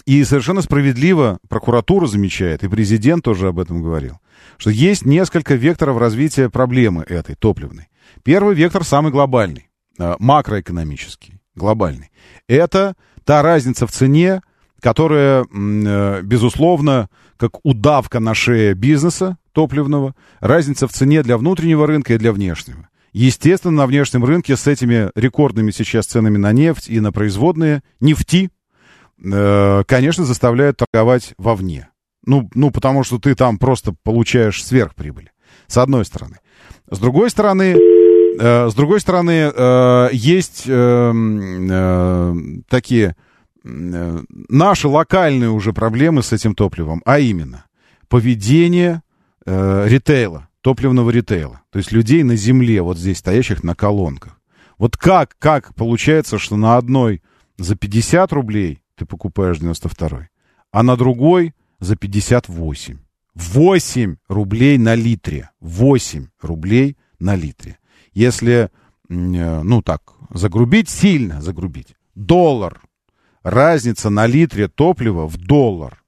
и совершенно справедливо прокуратура замечает, и президент тоже об этом говорил, что есть несколько векторов развития проблемы этой топливной. Первый вектор самый глобальный, э, макроэкономический, глобальный. Это та разница в цене, которая, э, безусловно, как удавка на шее бизнеса топливного, разница в цене для внутреннего рынка и для внешнего. Естественно, на внешнем рынке с этими рекордными сейчас ценами на нефть и на производные нефти, э, конечно, заставляют торговать вовне. Ну, ну, потому что ты там просто получаешь сверхприбыль. С одной стороны. С другой стороны, э, с другой стороны, э, есть э, э, такие наши локальные уже проблемы с этим топливом, а именно поведение э, ритейла топливного ритейла. То есть людей на земле, вот здесь стоящих на колонках. Вот как, как получается, что на одной за 50 рублей ты покупаешь 92 а на другой за 58. 8 рублей на литре. 8 рублей на литре. Если, э, ну так, загрубить, сильно загрубить. Доллар. Разница на литре топлива в доллар.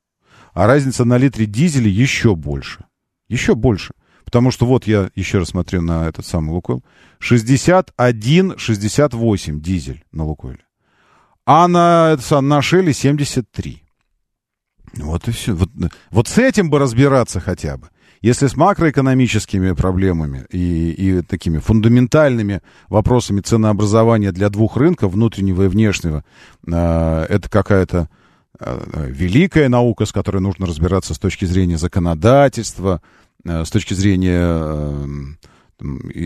А разница на литре дизеля еще больше. Еще больше. Потому что вот я еще раз смотрю на этот самый Лукойл. 61,68 дизель на Лукойле. А на, на Шеле 73. Вот и все. Вот, вот с этим бы разбираться хотя бы. Если с макроэкономическими проблемами и, и такими фундаментальными вопросами ценообразования для двух рынков, внутреннего и внешнего, э, это какая-то э, великая наука, с которой нужно разбираться с точки зрения законодательства, Э, с точки зрения э,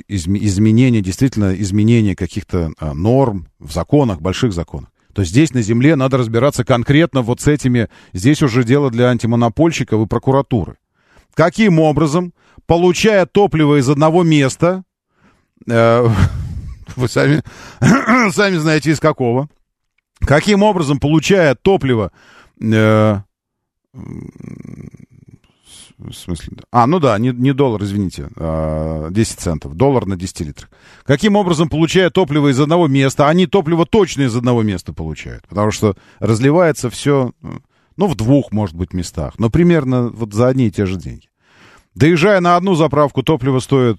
изменения, действительно изменения каких-то э, норм в законах, больших законах то здесь на земле надо разбираться конкретно вот с этими, здесь уже дело для антимонопольщиков и прокуратуры. Каким образом, получая топливо из одного места, э, вы сами, сами знаете из какого, каким образом, получая топливо э, в смысле? А, ну да, не, не доллар, извините, а 10 центов. Доллар на 10 литрах. Каким образом, получая топливо из одного места, они топливо точно из одного места получают? Потому что разливается все, ну, в двух, может быть, местах. Но примерно вот за одни и те же деньги. Доезжая на одну заправку, топливо стоит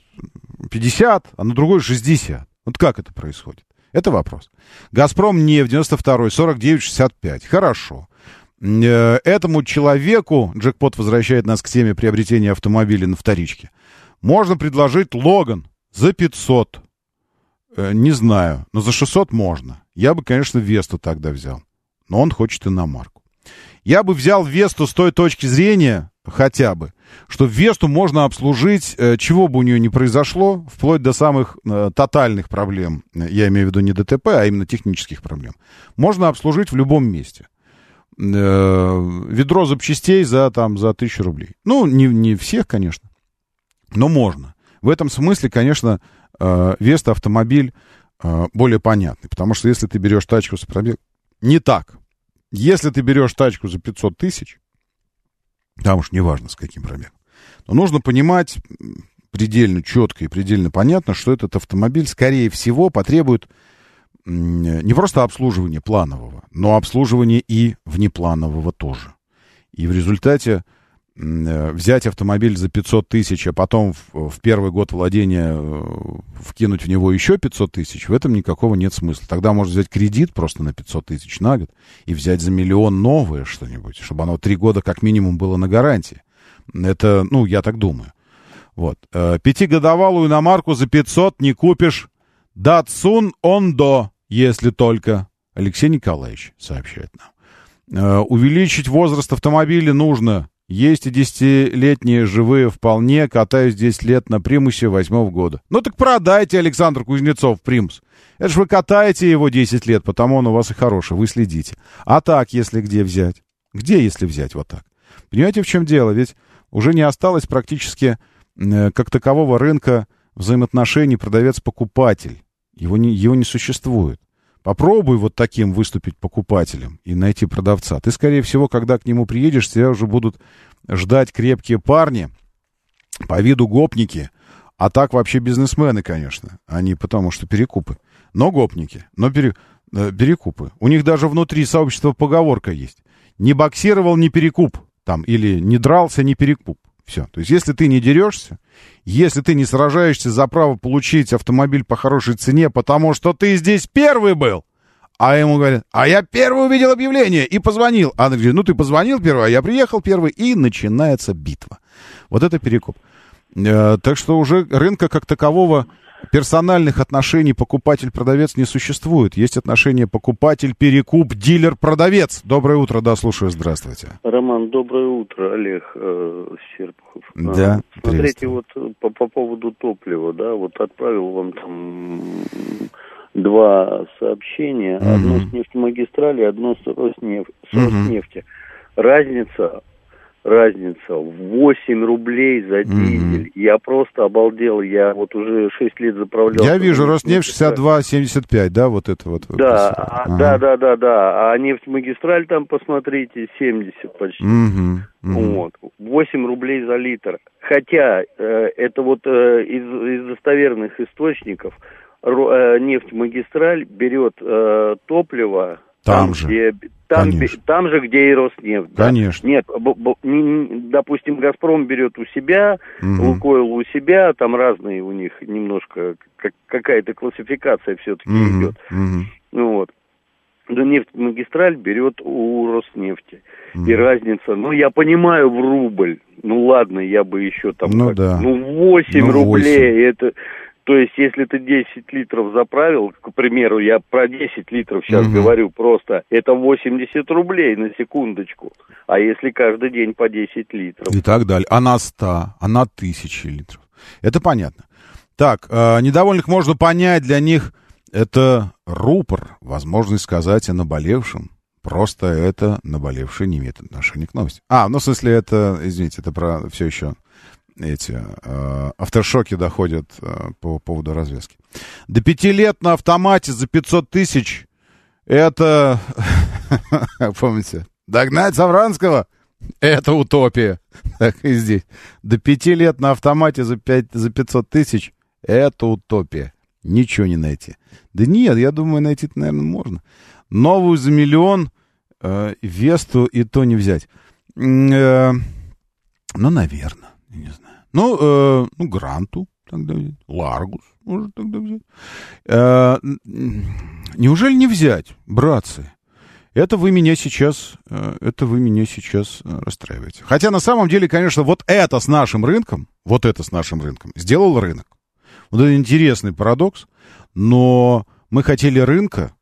50, а на другой 60. Вот как это происходит? Это вопрос. «Газпром» нефть 92 49,65. Хорошо. Э, этому человеку, джекпот возвращает нас к теме приобретения автомобиля на вторичке, можно предложить Логан за 500. Э, не знаю, но за 600 можно. Я бы, конечно, Весту тогда взял. Но он хочет иномарку. Я бы взял Весту с той точки зрения, хотя бы, что Весту можно обслужить, э, чего бы у нее ни произошло, вплоть до самых тотальных проблем. Я имею в виду не ДТП, а именно технических проблем. Можно обслужить в любом месте э, ведро запчастей за, там, за тысячу рублей. Ну, не, не всех, конечно, но можно. В этом смысле, конечно, э, Веста автомобиль э, более понятный, потому что если ты берешь тачку с пробег... Не так. Если ты берешь тачку за 500 тысяч, там уж неважно с каким пробегом, но нужно понимать предельно четко и предельно понятно, что этот автомобиль, скорее всего, потребует не просто обслуживание планового, но обслуживание и внепланового тоже. И в результате взять автомобиль за 500 тысяч, а потом в, в первый год владения э, вкинуть в него еще 500 тысяч, в этом никакого нет смысла. Тогда можно взять кредит просто на 500 тысяч на год и взять за миллион новое что-нибудь, чтобы оно три года как минимум было на гарантии. Это, ну, я так думаю. Вот. Э, пятигодовалую иномарку за 500 не купишь. Датсун Ондо если только... Алексей Николаевич сообщает нам. Э, увеличить возраст автомобиля нужно. Есть и десятилетние живые вполне. Катаюсь 10 лет на примусе восьмого года. Ну так продайте, Александр Кузнецов, примус. Это ж вы катаете его 10 лет, потому он у вас и хороший, вы следите. А так, если где взять? Где, если взять вот так? Понимаете, в чем дело? Ведь уже не осталось практически э, как такового рынка взаимоотношений продавец-покупатель. Его не, его не существует. Попробуй вот таким выступить покупателем и найти продавца. Ты, скорее всего, когда к нему приедешь, тебя уже будут ждать крепкие парни, по виду гопники, а так вообще бизнесмены, конечно. Они потому что перекупы. Но гопники, но пере, э, перекупы. У них даже внутри сообщества поговорка есть. Не боксировал, не перекуп. Там, или не дрался, не перекуп. Все. То есть, если ты не дерешься, если ты не сражаешься за право получить автомобиль по хорошей цене, потому что ты здесь первый был, а ему говорят, а я первый увидел объявление и позвонил. А она говорит, ну ты позвонил первый, а я приехал первый, и начинается битва. Вот это перекуп. Э, так что уже рынка как такового персональных отношений покупатель-продавец не существует. Есть отношения покупатель-перекуп, дилер-продавец. Доброе утро, да, слушаю, здравствуйте. Роман, доброе утро, Олег э, Серпухов. Да, а, Смотрите, вот э, по, по поводу топлива, да, вот отправил вам там два сообщения, угу. одно с нефтемагистрали, одно с, Роснеф... с угу. Роснефти. Разница разница в 8 рублей за дизель. Mm-hmm. Я просто обалдел. Я вот уже 6 лет заправлял. Я вижу, Роснефть 62,75, да, вот это вот. Да, а, ага. да, да, да, да. А нефть-магистраль там, посмотрите, 70 почти. Mm-hmm. Mm-hmm. Вот. 8 рублей за литр. Хотя э, это вот э, из, из достоверных источников э, нефть-магистраль берет э, топливо там, там же. Где, там, там же, где и Роснефть. Да. Конечно. Нет, допустим, Газпром берет у себя, угу. Лукойл у себя, там разные у них немножко как, какая-то классификация все-таки угу. идет. Угу. Ну вот. Да нефть-магистраль берет у Роснефти. Mm. И разница, ну, я понимаю, в рубль. Ну, ладно, я бы еще там... Ну, как, да. Ну, 8 ну, рублей, 8. это... То есть, если ты 10 литров заправил, к примеру, я про 10 литров сейчас угу. говорю просто, это 80 рублей на секундочку. А если каждый день по 10 литров? И так далее. А на 100, а на 1000 литров. Это понятно. Так, э, недовольных можно понять, для них это рупор, возможность сказать о наболевшем. Просто это наболевшее не имеет отношения к новости. А, ну, в смысле, это, извините, это про все еще эти э, автошоки доходят э, по поводу развязки. До пяти лет на автомате за 500 тысяч это, помните, догнать Савранского — это утопия. Так и здесь. До пяти лет на автомате за, 5, за 500 тысяч — это утопия. Ничего не найти. Да нет, я думаю, найти наверное, можно. Новую за миллион, э, Весту и то не взять. Э, ну, наверное, не знаю. Ну, э, ну Гранту тогда взять. Ларгус может тогда взять. Э, неужели не взять, братцы? Это вы меня сейчас, э, это вы меня сейчас э, расстраиваете. Хотя на самом деле, конечно, вот это с нашим рынком, вот это с нашим рынком сделал рынок. Вот это интересный парадокс, но мы хотели рынка,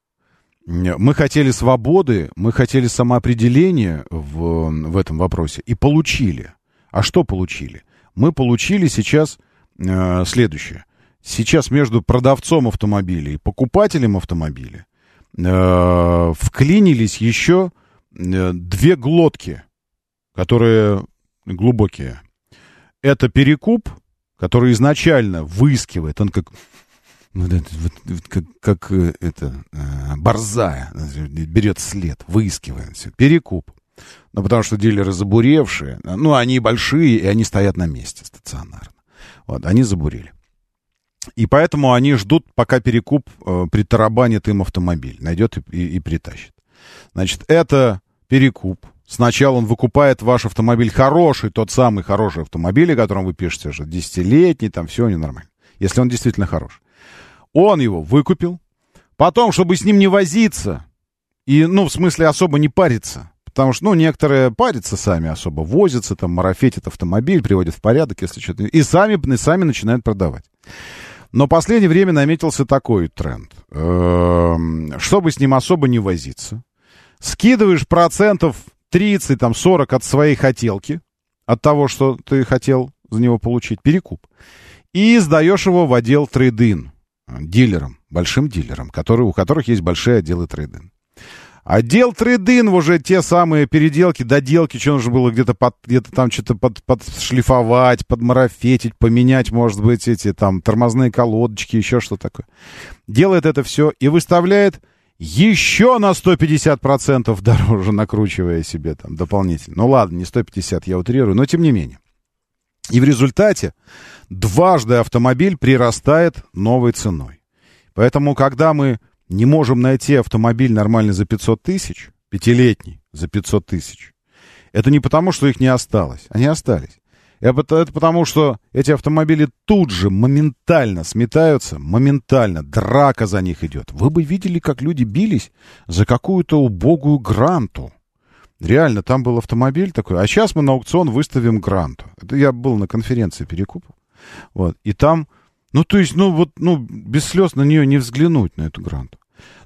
мы хотели свободы, мы хотели самоопределения в, в этом вопросе и получили. А что получили? Мы получили сейчас э, следующее. Сейчас между продавцом автомобиля и покупателем автомобиля э, вклинились еще э, две глотки, которые глубокие. Это перекуп, который изначально выискивает, он как вот как, как э, это, э, борзая, берет след, выискивает все. Перекуп. Ну, потому что дилеры забуревшие, ну, они большие, и они стоят на месте стационарно. Вот, они забурили. И поэтому они ждут, пока перекуп э, притарабанит им автомобиль, найдет и, и, и притащит. Значит, это перекуп. Сначала он выкупает ваш автомобиль хороший, тот самый хороший автомобиль, о котором вы пишете уже, десятилетний, там все ненормально. Если он действительно хорош. Он его выкупил. Потом, чтобы с ним не возиться, и, ну, в смысле, особо не париться, Потому что, ну, некоторые парятся сами особо, возятся, там, марафетят автомобиль, приводят в порядок, если что-то... И сами, и сами начинают продавать. Но последнее время наметился такой тренд. Эм, чтобы с ним особо не возиться, скидываешь процентов 30, там, 40 от своей хотелки, от того, что ты хотел за него получить, перекуп, и сдаешь его в отдел трейдин, дилерам, большим дилерам, которые, у которых есть большие отделы трейдин. Отдел трейдин уже те самые переделки, доделки, что нужно было где-то под, где-то там что-то под, подшлифовать, подмарафетить, поменять, может быть, эти там тормозные колодочки, еще что такое. Делает это все и выставляет еще на 150% дороже, накручивая себе там дополнительно. Ну ладно, не 150, я утрирую, но тем не менее. И в результате дважды автомобиль прирастает новой ценой. Поэтому, когда мы не можем найти автомобиль нормально за 500 тысяч, пятилетний за 500 тысяч, это не потому, что их не осталось. Они остались. Это, это потому, что эти автомобили тут же моментально сметаются, моментально драка за них идет. Вы бы видели, как люди бились за какую-то убогую гранту. Реально, там был автомобиль такой. А сейчас мы на аукцион выставим гранту. Это я был на конференции перекупов. Вот. И там, ну, то есть, ну, вот, ну, без слез на нее не взглянуть, на эту гранту.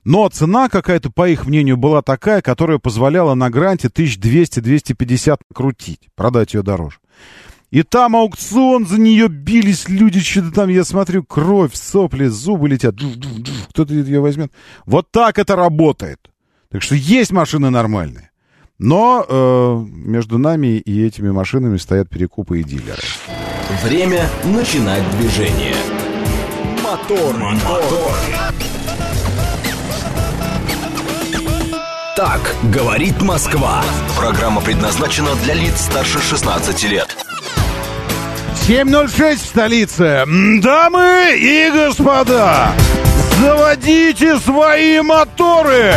Но цена какая-то, по их мнению, была такая, которая позволяла на гранте 1200-250 крутить, продать ее дороже. И там аукцион, за нее бились люди, что-то там, я смотрю, кровь, сопли, зубы летят. Кто-то ее возьмет. Вот так это работает. Так что есть машины нормальные. Но э, между нами и этими машинами стоят перекупы и дилеры. Время начинать движение. Мотор, мотор. Так говорит Москва. Программа предназначена для лиц старше 16 лет. 7.06 в столице. Дамы и господа, заводите свои моторы!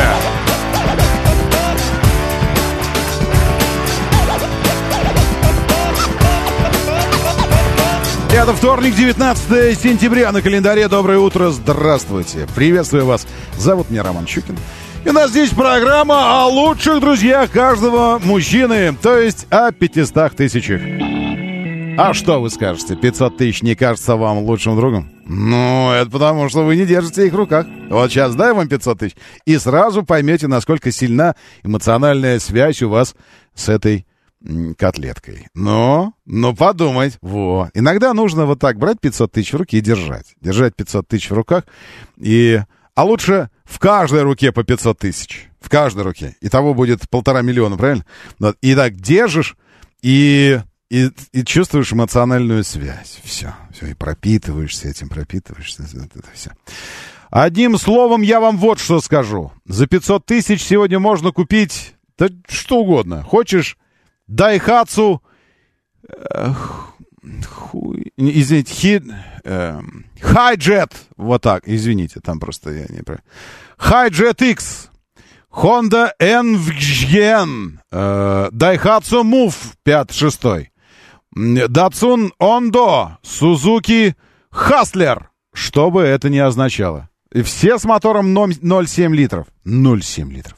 Это вторник, 19 сентября на календаре. Доброе утро, здравствуйте. Приветствую вас. Зовут меня Роман Щукин. И у нас здесь программа о лучших друзьях каждого мужчины, то есть о 500 тысячах. А что вы скажете, 500 тысяч не кажется вам лучшим другом? Ну, это потому, что вы не держите их в руках. Вот сейчас дай вам 500 тысяч, и сразу поймете, насколько сильна эмоциональная связь у вас с этой котлеткой. Но, ну подумать, во. Иногда нужно вот так брать 500 тысяч в руки и держать. Держать 500 тысяч в руках. И, а лучше в каждой руке по 500 тысяч. В каждой руке. И того будет полтора миллиона, правильно? И так держишь, и, и, и чувствуешь эмоциональную связь. Все, все, и пропитываешься этим, пропитываешься. Это все. Одним словом, я вам вот что скажу. За 500 тысяч сегодня можно купить да что угодно. Хочешь Дайхатсу... Э, извините, хи, э, вот так, извините, там просто я не. Хайджет X, Honda NVGN, э, Daihatsu Move 5-6, Datsun Ondo, Suzuki Hustler, что бы это ни означало. И все с мотором 0,7 литров. 0,7 литров.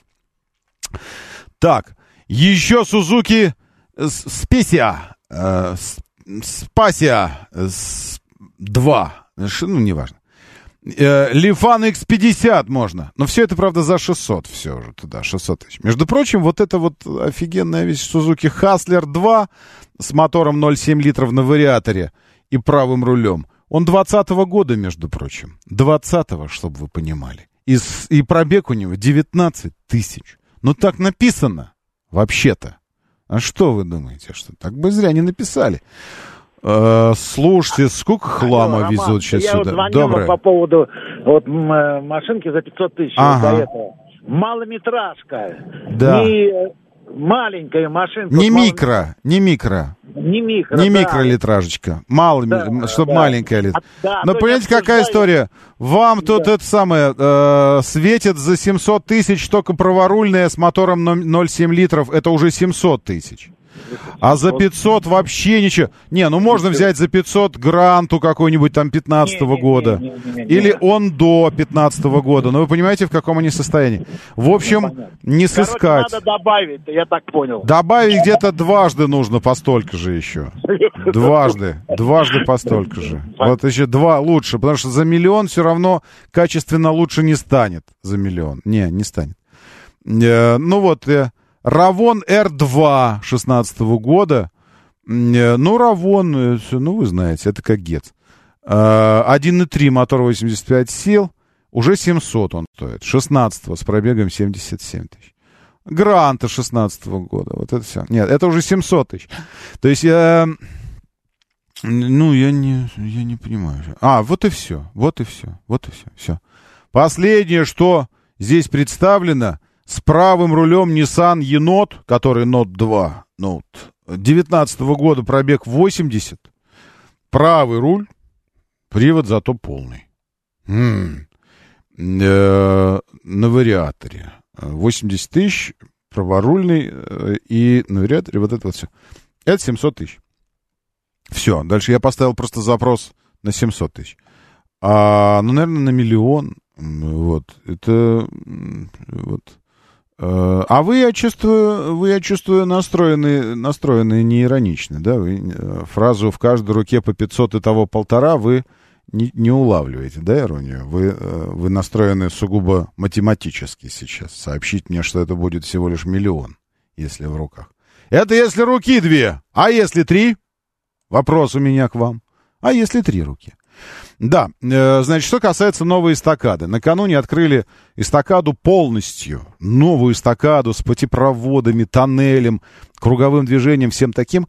Так, еще Suzuki Спесия, э, Спасия 2, ну, неважно. Э, Лифан X50 можно. Но все это, правда, за 600 все уже туда, 600 тысяч. Между прочим, вот это вот офигенная вещь Suzuki Hustler 2 с мотором 0,7 литров на вариаторе и правым рулем. Он 20 -го года, между прочим. 20-го, чтобы вы понимали. И, и пробег у него 19 тысяч. Ну так написано, вообще-то. А что вы думаете, что так бы зря не написали? Э, слушайте, сколько хлама Алло, везут Роман, сейчас я сюда? Вот Доброе. по поводу вот, э, машинки за 500 тысяч ага. до этого. Малометражка. Да. Не маленькая машинка. Не вот микро, не микро. Не микро, Не да. микролитражечка. Мало, да, чтобы да. маленькая лит. А, да, Но понимаете, какая история? Вам да. тут это самое, э, светит за 700 тысяч только праворульная с мотором 0,7 литров. Это уже 700 тысяч. А за 500 вообще ничего. Не, ну можно взять за 500 гранту какой-нибудь там 15 -го года. Или он до 15 -го года. Но вы понимаете, в каком они состоянии. В общем, ну, не сыскать. Короче, надо добавить, я так понял. Добавить где-то дважды нужно по столько же еще. Дважды. Дважды по столько же. Вот еще два лучше. Потому что за миллион все равно качественно лучше не станет. За миллион. Не, не станет. Э, ну вот, э, Равон R2 16 года. Э, ну, Равон, э, ну, вы знаете, это как ГЕЦ. 1.3 мотор 85 сил. Уже 700 он стоит. 16 с пробегом 77 тысяч. Гранта 16 года. Вот это все. Нет, это уже 700 тысяч. То есть я... Ну, я не, я не понимаю. А, вот и все. Вот и все. Вот и все. Все. Последнее, что здесь представлена с правым рулем Nissan Енот, который Note 2, Note 19 года, пробег 80. Правый руль, привод зато полный. М-м. Э, на вариаторе. 80 тысяч, праворульный э, и на вариаторе вот это вот все. Это 700 тысяч. Все, дальше я поставил просто запрос на 700 тысяч. А, ну, наверное, на миллион. Вот. Это... Вот. Э, а вы, я чувствую, вы, я чувствую, настроены, настроены не иронично, да? Вы э, фразу «в каждой руке по 500 и того полтора» вы не, не улавливаете, да, иронию? Вы, э, вы настроены сугубо математически сейчас. Сообщить мне, что это будет всего лишь миллион, если в руках. Это если руки две, а если три? Вопрос у меня к вам. А если три руки? Да, э, значит, что касается новой эстакады. Накануне открыли эстакаду полностью. Новую эстакаду с путепроводами, тоннелем, круговым движением, всем таким.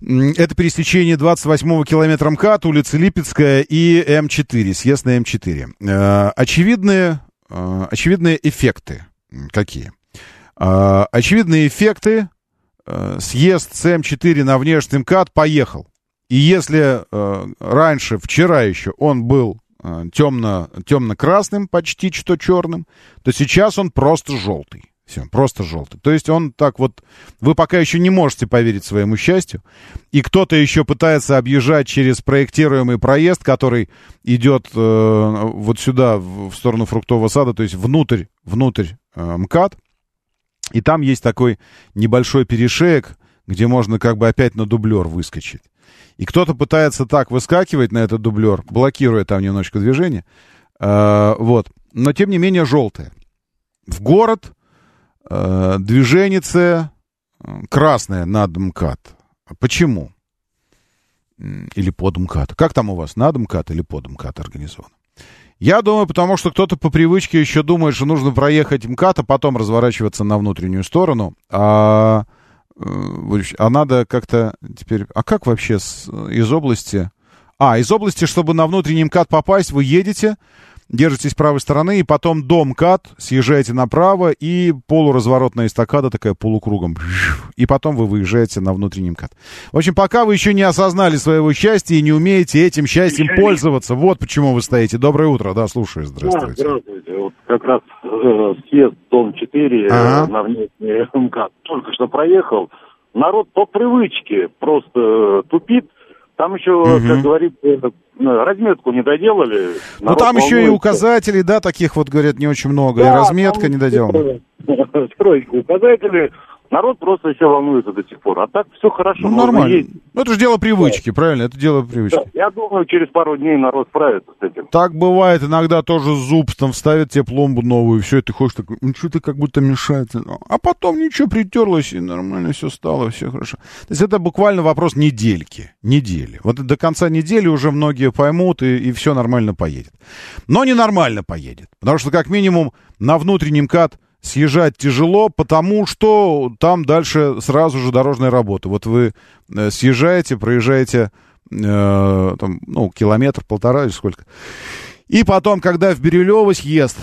Это пересечение 28-го километра МКАД, улица Липецкая и М4, съезд на М4. Э, очевидные, э, очевидные эффекты какие? Очевидные эффекты. Съезд с М4 на внешний МКАД поехал. И если раньше, вчера еще, он был темно, темно-красным, почти что черным, то сейчас он просто желтый. Все, просто желтый. То есть он так вот... Вы пока еще не можете поверить своему счастью. И кто-то еще пытается объезжать через проектируемый проезд, который идет э, вот сюда, в, в сторону фруктового сада, то есть внутрь, внутрь э, МКАД. И там есть такой небольшой перешеек, где можно как бы опять на дублер выскочить. И кто-то пытается так выскакивать на этот дублер, блокируя там немножечко движение. Э, вот. Но тем не менее желтое. В город э, движенице красное над МКАД. Почему? Или под МКАД. Как там у вас, над МКАД или под МКАД организовано? Я думаю, потому что кто-то по привычке еще думает, что нужно проехать МКАД, а потом разворачиваться на внутреннюю сторону. А, а надо как-то теперь... А как вообще с, из области... А, из области, чтобы на внутренний МКАД попасть, вы едете, держитесь правой стороны, и потом до МКАД съезжаете направо, и полуразворотная эстакада такая полукругом. И потом вы выезжаете на внутренний МКАД. В общем, пока вы еще не осознали своего счастья и не умеете этим счастьем пользоваться, вот почему вы стоите. Доброе утро, да, слушаю, здравствуйте. Да, здравствуйте. Вот как раз э, съезд Дом 4 ага. э, на внешний МКАД только что проехал. Народ по привычке просто э, тупит, там еще, угу. как говорится, ну, разметку не доделали. Ну, там волнуется. еще и указателей, да, таких вот, говорят, не очень много, да, и разметка не доделана. Стройки указатели, Народ просто еще волнуется до сих пор. А так все хорошо. Ну, нормально. Есть. Ну, это же дело привычки, да. правильно? Это дело привычки. Да. Я думаю, через пару дней народ справится с этим. Так бывает. Иногда тоже зуб там вставят тебе пломбу новую, и все, и ты хочешь такой, ну, что-то как будто мешает. А потом ничего притерлось, и нормально все стало, все хорошо. То есть это буквально вопрос недельки. Недели. Вот до конца недели уже многие поймут, и, и все нормально поедет. Но ненормально поедет. Потому что, как минимум, на внутреннем кат съезжать тяжело, потому что там дальше сразу же дорожная работа. Вот вы э, съезжаете, проезжаете э, там, ну, километр, полтора или сколько. И потом, когда в Бирюлево съезд,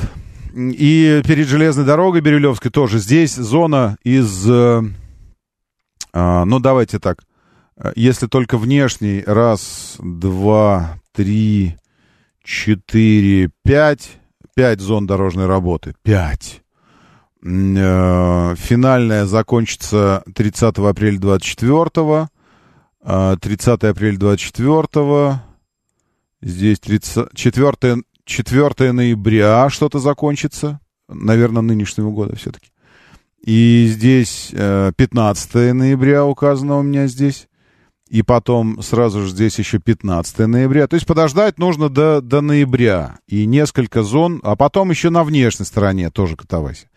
и перед железной дорогой Бирюлевской тоже, здесь зона из, э, э, ну, давайте так, если только внешний, раз, два, три, четыре, пять, пять зон дорожной работы, пять. Э, финальная закончится 30 апреля 24 30 апреля 24 Здесь 30, 4, 4 ноября что-то закончится. Наверное, нынешнего года все-таки. И здесь 15 э, ноября указано у меня здесь. И потом сразу же здесь еще 15 ноября. То есть подождать нужно до, до ноября. И несколько зон, а потом еще на внешней стороне тоже катавайся.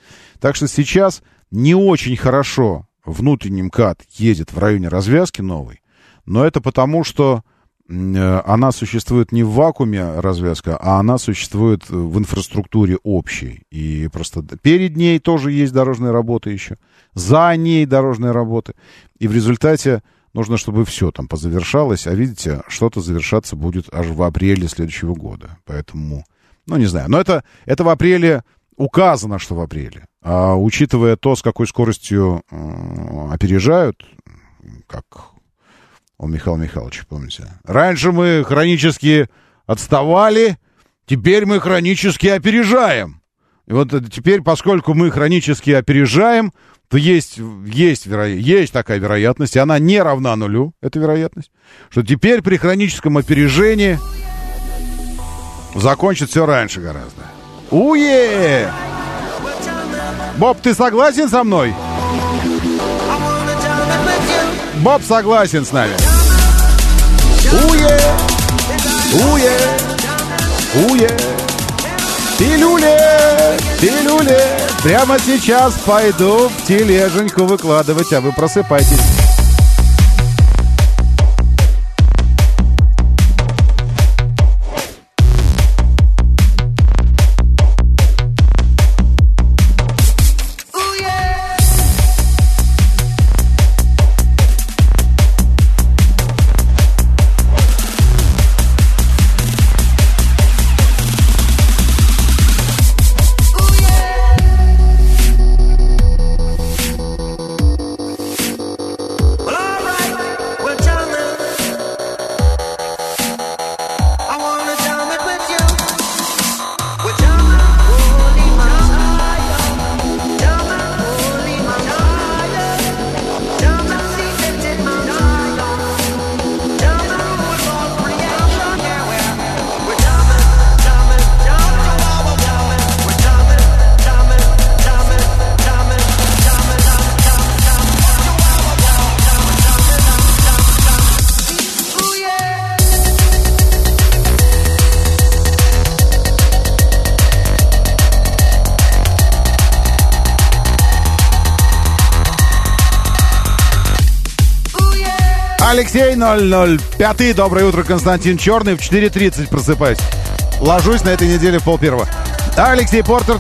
Так что сейчас не очень хорошо внутренний МКАД едет в районе развязки новой, но это потому, что э, она существует не в вакууме развязка, а она существует в инфраструктуре общей. И просто перед ней тоже есть дорожные работы еще, за ней дорожные работы. И в результате нужно, чтобы все там позавершалось, а видите, что-то завершаться будет аж в апреле следующего года. Поэтому, ну, не знаю. Но это, это в апреле указано, что в апреле. А учитывая то, с какой скоростью опережают, как у Михаила Михайловича, помните? Раньше мы хронически отставали, теперь мы хронически опережаем. И вот теперь, поскольку мы хронически опережаем, то есть, есть, веро... есть такая вероятность, и она не равна нулю, эта вероятность, что теперь при хроническом опережении закончит все раньше гораздо. Уе! Боб, ты согласен со мной? Боб согласен с нами. Уе! Уе! Уе! Пилюле! Пилюле! Прямо сейчас пойду в тележеньку выкладывать, а вы просыпайтесь. Алексей 005. Доброе утро, Константин Черный. В 4.30 просыпаюсь. Ложусь на этой неделе в пол первого. Алексей Портер.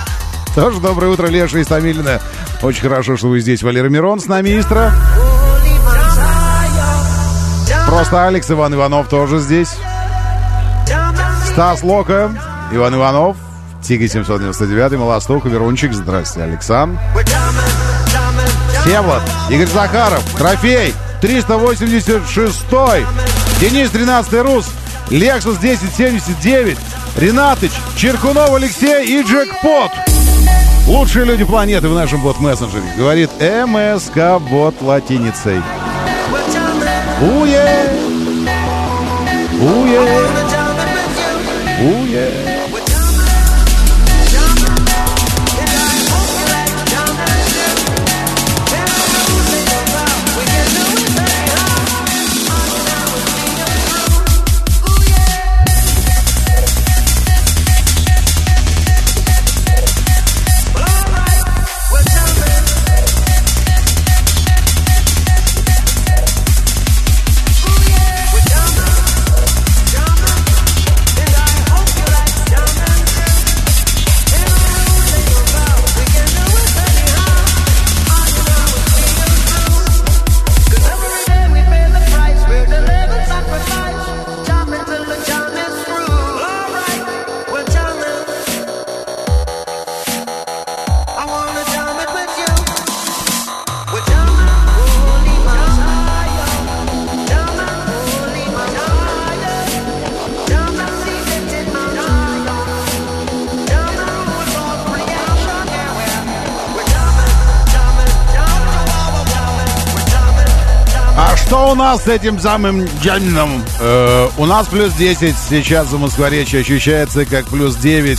Тоже доброе утро, Леша и Стамилина. Очень хорошо, что вы здесь. Валера Мирон с нами, Истра. Просто Алекс Иван Иванов тоже здесь. Стас Лока, Иван Иванов, Тига 799, Молостуха, Верунчик, здравствуйте, Александр. Всеволод, Игорь Захаров, Трофей, 386 Денис 13 Рус, Lexus 1079, Ренатыч, Черкунов Алексей и Джекпот. Лучшие люди планеты в нашем бот-мессенджере. Говорит МСК-бот латиницей. Уе! Уе! Уе! У нас с этим самым джамином? Э, у нас плюс 10. Сейчас за Москворечье ощущается как плюс 9.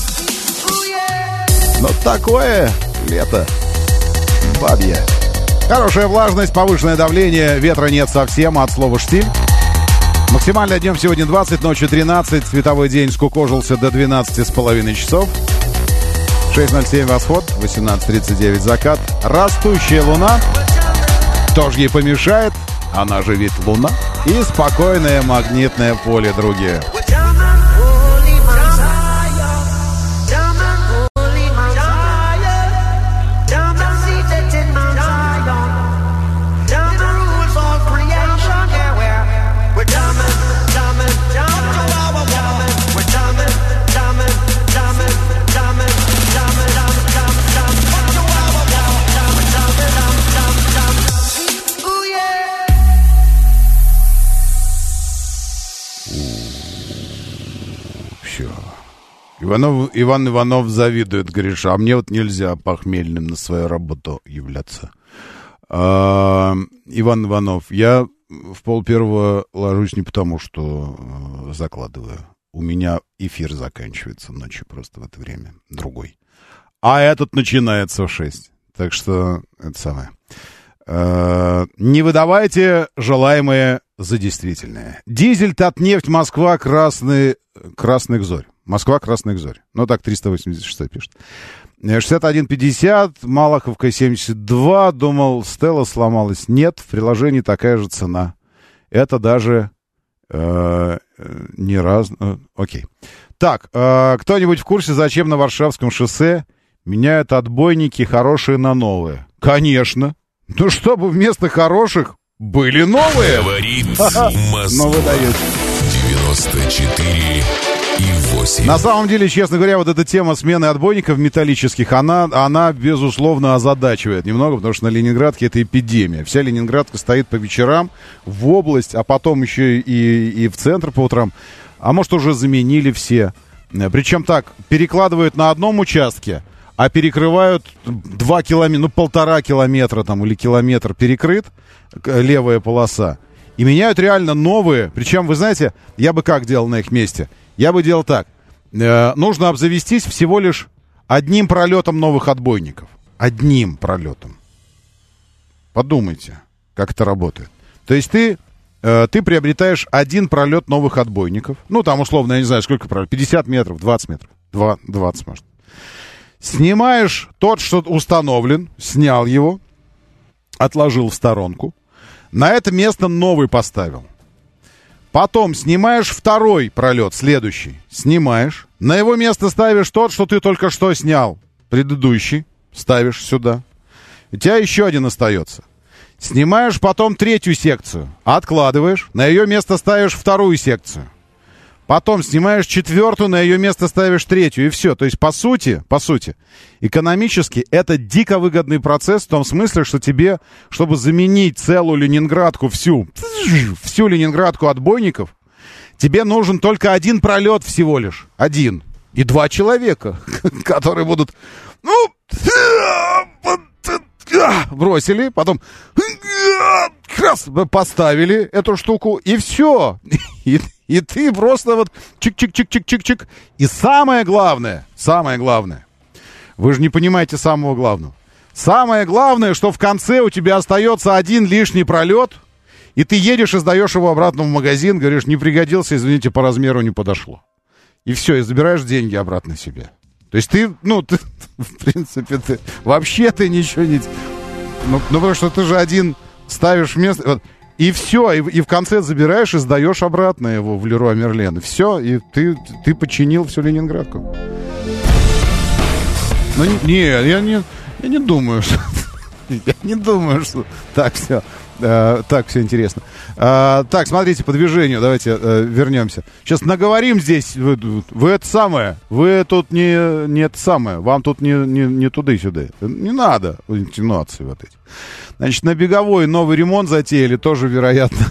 Но такое лето. Бабье. Хорошая влажность, повышенное давление, ветра нет совсем, от слова штиль. Максимальный днем сегодня 20, ночью 13, световой день скукожился до 12 с половиной часов. 6.07 восход, 18.39 закат. Растущая луна тоже ей помешает она же ведь Луна, и спокойное магнитное поле другие. Иванов, Иван Иванов завидует, говоришь, а мне вот нельзя похмельным на свою работу являться. А, Иван Иванов, я в пол первого ложусь не потому, что э, закладываю. У меня эфир заканчивается ночью просто в это время, другой. А этот начинается в 6. Так что это самое. Э, не выдавайте желаемое за действительное. Дизель, Татнефть, Москва, Красный, Красных Зорь. Москва, Красных Зорь. Ну так, 386 пишет. 61,50, Малаховка 72. Думал, Стелла сломалась. Нет, в приложении такая же цена. Это даже э, не раз... Э, окей. Так, э, кто-нибудь в курсе, зачем на Варшавском шоссе меняют отбойники хорошие на новые? Конечно. Ну, чтобы вместо хороших были новые. Говорит Москва. Вы даете. 94 и 8. На самом деле, честно говоря, вот эта тема смены отбойников металлических, она, она безусловно, озадачивает немного, потому что на Ленинградке это эпидемия. Вся Ленинградка стоит по вечерам в область, а потом еще и, и в центр по утрам. А может, уже заменили все. Причем так, перекладывают на одном участке, а перекрывают 2 километра, ну, полтора километра там или километр перекрыт, левая полоса. И меняют реально новые. Причем, вы знаете, я бы как делал на их месте? Я бы делал так. Э, нужно обзавестись всего лишь одним пролетом новых отбойников. Одним пролетом. Подумайте, как это работает. То есть ты, э, ты приобретаешь один пролет новых отбойников. Ну, там, условно, я не знаю, сколько пролет. 50 метров, 20 метров. 2, 20, может. Снимаешь тот, что установлен, снял его, отложил в сторонку. На это место новый поставил. Потом снимаешь второй пролет, следующий. Снимаешь. На его место ставишь тот, что ты только что снял. Предыдущий. Ставишь сюда. У тебя еще один остается. Снимаешь потом третью секцию. Откладываешь. На ее место ставишь вторую секцию. Потом снимаешь четвертую, на ее место ставишь третью, и все. То есть, по сути, по сути, экономически это дико выгодный процесс в том смысле, что тебе, чтобы заменить целую Ленинградку всю, всю Ленинградку отбойников, тебе нужен только один пролет всего лишь. Один. И два человека, которые будут, ну, бросили, потом раз поставили эту штуку, и все. И, и ты просто вот чик-чик-чик-чик-чик-чик. И самое главное, самое главное, вы же не понимаете самого главного. Самое главное, что в конце у тебя остается один лишний пролет, и ты едешь и сдаешь его обратно в магазин, говоришь, не пригодился, извините, по размеру не подошло. И все, и забираешь деньги обратно себе. То есть ты, ну, ты, в принципе, ты вообще ты ничего не... Ну, ну, потому что ты же один ставишь место... Вот, и все, и, и в конце забираешь и сдаешь обратно его в Леруа Мерлен. Все, и ты, ты починил всю Ленинградку. Ну, не, я не, я не думаю, что... Я не думаю, что так все, э, так все интересно. А, так, смотрите, по движению, давайте э, вернемся. Сейчас наговорим здесь, вы, вы это самое, вы тут не, не это самое, вам тут не, не, не и сюда. Не надо интонации вот эти. Значит, на беговой новый ремонт затеяли, тоже, вероятно,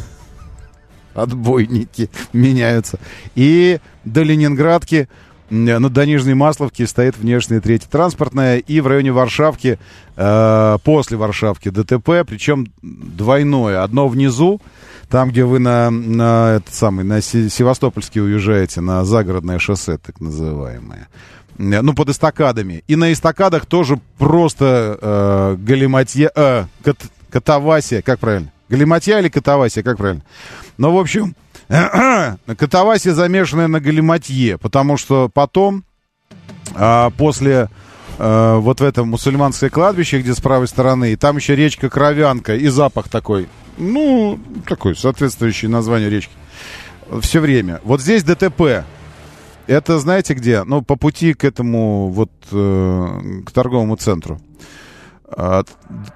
отбойники меняются. И до Ленинградки на до Нижней Масловки стоит внешняя третья транспортная, и в районе Варшавки, э, после Варшавки ДТП, причем двойное. Одно внизу, там, где вы на, на, этот самый, на Се- Севастопольский уезжаете, на загородное шоссе, так называемое. Э, Ну, под эстакадами. И на эстакадах тоже просто э, галиматья... Э, кат, катавасия, как правильно? Галиматья или катавасия, как правильно? Ну, в общем, катавасия замешанная на галиматье, потому что потом, а, после а, вот в этом мусульманское кладбище, где с правой стороны, и там еще речка Кровянка, и запах такой, ну, такой, соответствующий названию речки, все время. Вот здесь ДТП. Это знаете где? Ну, по пути к этому, вот, э, к торговому центру. А,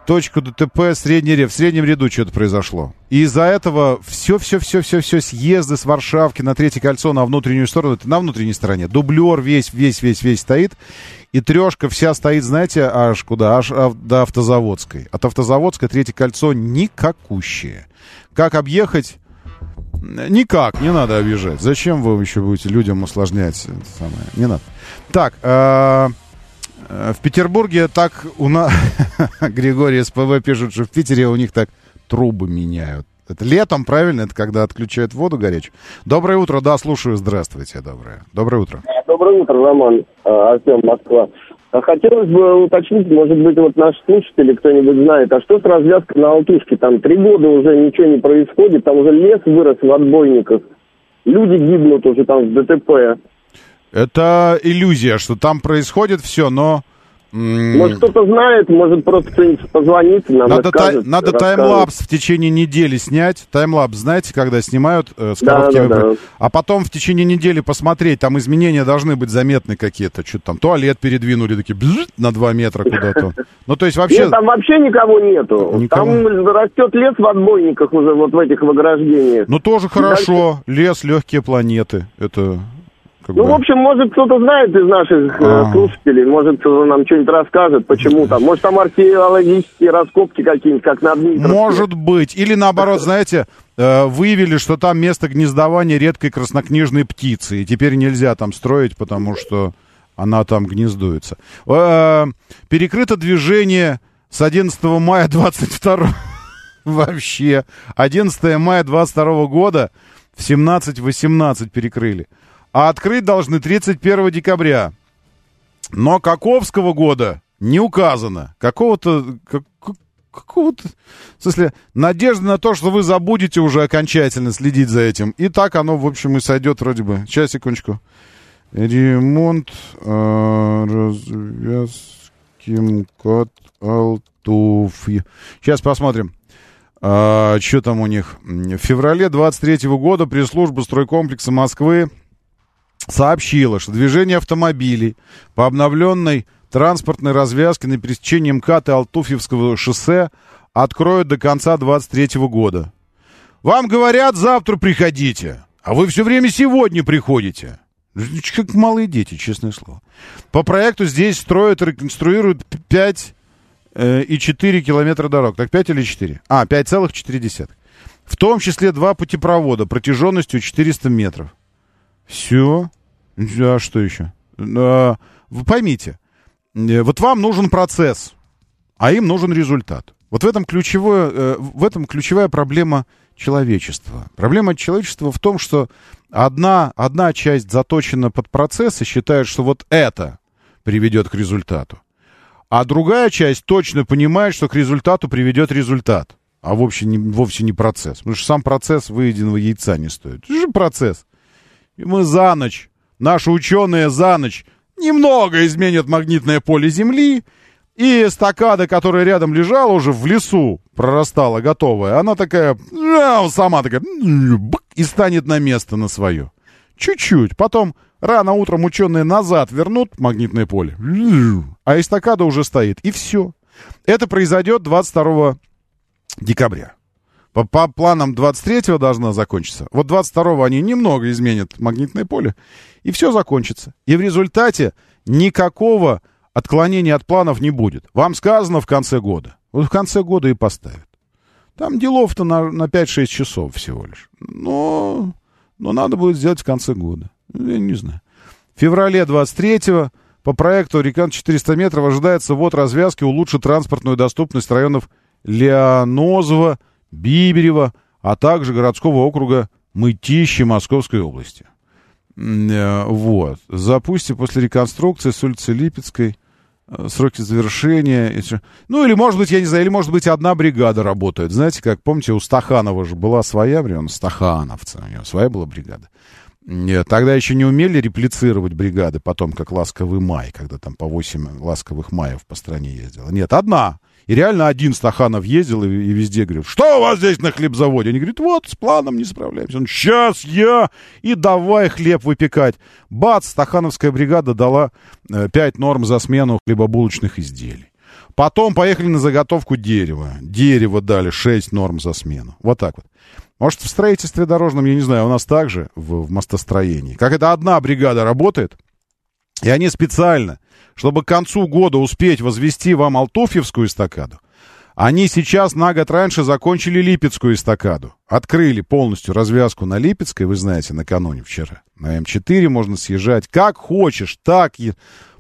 точку ДТП средний ряд, в среднем ряду что-то произошло. И из-за этого все-все-все-все-все съезды с Варшавки на третье кольцо на внутреннюю сторону, это на внутренней стороне. Дублер весь, весь, весь, весь стоит. И трешка вся стоит, знаете, аж куда? Аж до Автозаводской. От Автозаводской третье кольцо никакущее. Как объехать? Никак, не надо обижать. Зачем вы еще будете людям усложнять это самое? Не надо. Так, э, э, в Петербурге так у нас... Григорий СПВ пишет, что в Питере у них так трубы меняют. Это летом, правильно? Это когда отключают воду горячую. Доброе утро, да, слушаю. Здравствуйте, доброе. Доброе утро. Доброе утро, Роман. А, Артем, Москва. Хотелось бы уточнить, может быть, вот наши слушатели, кто-нибудь знает, а что с развязкой на Алтушке? Там три года уже ничего не происходит, там уже лес вырос в отбойниках. Люди гибнут уже там в ДТП. Это иллюзия, что там происходит все, но может, кто-то знает, может, просто кто-нибудь позвонит, нам надо, расскажет, тай, надо таймлапс в течение недели снять. Таймлапс, знаете, когда снимают э, с короткими... Да, да, да. А потом в течение недели посмотреть, там изменения должны быть заметны какие-то. Что-то там, туалет передвинули, такие, бзз, на 2 метра куда-то. Ну, то есть вообще... Нет, там вообще никого нету. Никого. Там растет лес в отбойниках уже, вот в этих в ограждениях. Ну, тоже хорошо. Лес, легкие планеты. Это как ну, бы... в общем, может, кто-то знает из наших а. слушателей, может, кто-то нам что-нибудь расскажет, почему там. Может, там археологические раскопки какие-нибудь, как на Дмитровске. Может быть. Или, наоборот, знаете, э, выявили, что там место гнездования редкой краснокнижной птицы, и теперь нельзя там строить, потому что она там гнездуется. Э, перекрыто движение с 11 мая 22 вообще. 11 мая 22 года в 17-18 перекрыли а открыть должны 31 декабря. Но каковского года не указано. Какого-то... Как, какого-то... В смысле, надежда на то, что вы забудете уже окончательно следить за этим. И так оно, в общем, и сойдет вроде бы. Сейчас, секундочку. Ремонт э, развязки МКАД Алтуф. Сейчас посмотрим. А, что там у них? В феврале 23 года пресс-служба стройкомплекса Москвы сообщила, что движение автомобилей по обновленной транспортной развязке на пересечении МКАД и Алтуфьевского шоссе откроют до конца 23 года. Вам говорят, завтра приходите, а вы все время сегодня приходите. Как малые дети, честное слово. По проекту здесь строят реконструируют 5 э, и 4 километра дорог. Так 5 или 4? А, 5,4. В том числе два путепровода протяженностью 400 метров. Все. А что еще? Вы поймите, э, вот вам нужен процесс, а им нужен результат. Вот в этом, ключевое, э, в этом ключевая проблема человечества. Проблема человечества в том, что одна, одна часть заточена под процесс и считает, что вот это приведет к результату. А другая часть точно понимает, что к результату приведет результат. А вовсе не, вовсе не процесс. Потому что сам процесс выеденного яйца не стоит. Это же процесс. И мы за ночь, наши ученые за ночь немного изменят магнитное поле Земли, и эстакада, которая рядом лежала уже в лесу, прорастала готовая, она такая, сама такая, и станет на место на свое. Чуть-чуть. Потом рано утром ученые назад вернут магнитное поле, а эстакада уже стоит. И все. Это произойдет 22 декабря. По, по планам 23-го должна закончиться. Вот 22-го они немного изменят магнитное поле, и все закончится. И в результате никакого отклонения от планов не будет. Вам сказано в конце года. Вот в конце года и поставят. Там делов-то на, на 5-6 часов всего лишь. Но, но надо будет сделать в конце года. Я не знаю. В феврале 23-го по проекту «Рекант 400 метров» ожидается ввод развязки улучшит транспортную доступность районов Леонозово, Биберева, а также городского округа Мытищи Московской области. Э, вот. Запустим после реконструкции с улицы Липецкой э, сроки завершения. Ну, или, может быть, я не знаю, или, может быть, одна бригада работает. Знаете, как, помните, у Стаханова же была своя, он стахановца, у него своя была бригада. Нет, тогда еще не умели реплицировать бригады, потом, как «Ласковый май», когда там по 8 «Ласковых маев» по стране ездила. Нет, одна. И реально один Стаханов ездил и, и везде говорил, что у вас здесь на хлебзаводе? Они говорят, вот, с планом не справляемся. Он, сейчас я, и давай хлеб выпекать. Бац, Стахановская бригада дала э, 5 норм за смену хлебобулочных изделий. Потом поехали на заготовку дерева. Дерево дали 6 норм за смену. Вот так вот. Может, в строительстве дорожном, я не знаю, у нас также в, в мостостроении. Как это одна бригада работает, и они специально чтобы к концу года успеть возвести вам Алтуфьевскую эстакаду, Они сейчас на год раньше закончили Липецкую эстакаду. Открыли полностью развязку на Липецкой, вы знаете, накануне вчера. На М4 можно съезжать как хочешь, так и...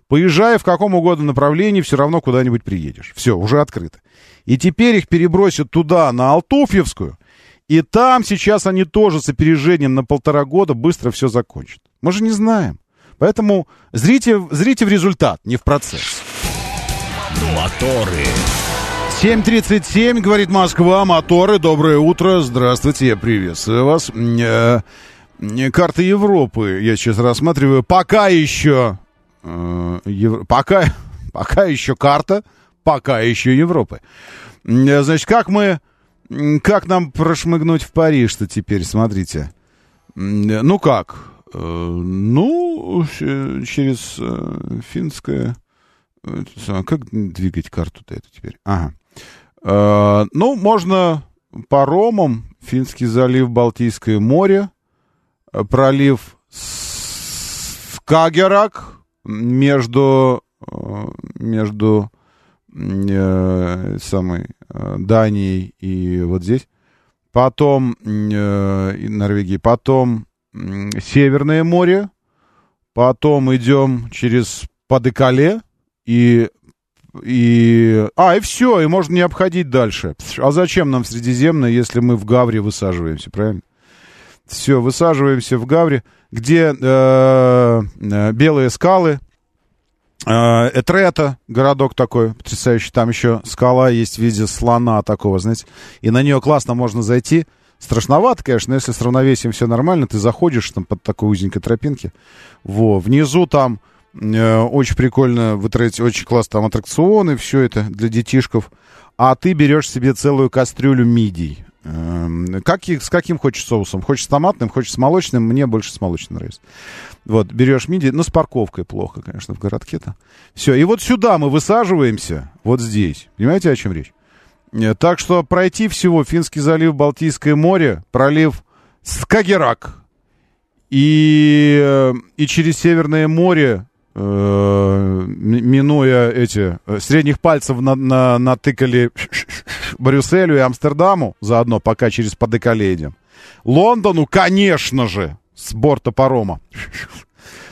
Поезжая в каком угодно направлении, все равно куда-нибудь приедешь. Все, уже открыто. И теперь их перебросят туда, на Алтуфьевскую, и там сейчас они тоже с опережением на полтора года быстро все закончат. Мы же не знаем. Поэтому зрите, зрите в результат, не в процесс. Моторы. 7.37, говорит Москва, моторы, доброе утро, здравствуйте, я приветствую вас. Э, карта Европы я сейчас рассматриваю, пока еще, э, пока, пока еще карта, пока еще Европы. Э, значит, как мы, как нам прошмыгнуть в Париж-то теперь, смотрите. Ну как, ну, через финское... Как двигать карту-то эту теперь? Ага. Э, ну, можно паромом Финский залив, Балтийское море, э, пролив Скагерак между, э, между э, самой э, Данией и вот здесь. Потом э, Норвегии, потом э, Северное море, потом идем через Падекале и и... А, и все, и можно не обходить дальше. А зачем нам в Средиземное, если мы в Гавре высаживаемся, правильно? Все, высаживаемся в Гавре, где э, э, белые скалы, э, Этрета, городок такой потрясающий, там еще скала есть в виде слона такого, знаете, и на нее классно можно зайти. Страшновато, конечно, но если с равновесием все нормально, ты заходишь там под такой узенькой тропинки, во, внизу там Э, очень прикольно, вы очень классно там аттракционы, все это для детишков. А ты берешь себе целую кастрюлю мидий. Эм, как, с каким хочешь соусом? Хочешь с томатным, хочешь с молочным? Мне больше с молочным нравится. Вот, берешь мидии, но с парковкой плохо, конечно, в городке-то. Все, и вот сюда мы высаживаемся, вот здесь. Понимаете, о чем речь? Э, так что пройти всего Финский залив, Балтийское море, пролив Скагерак и, э, и через Северное море э, минуя эти э, средних пальцев на, на, натыкали Брюсселю и Амстердаму заодно, пока через Подекале идем. Лондону, конечно же, с борта парома.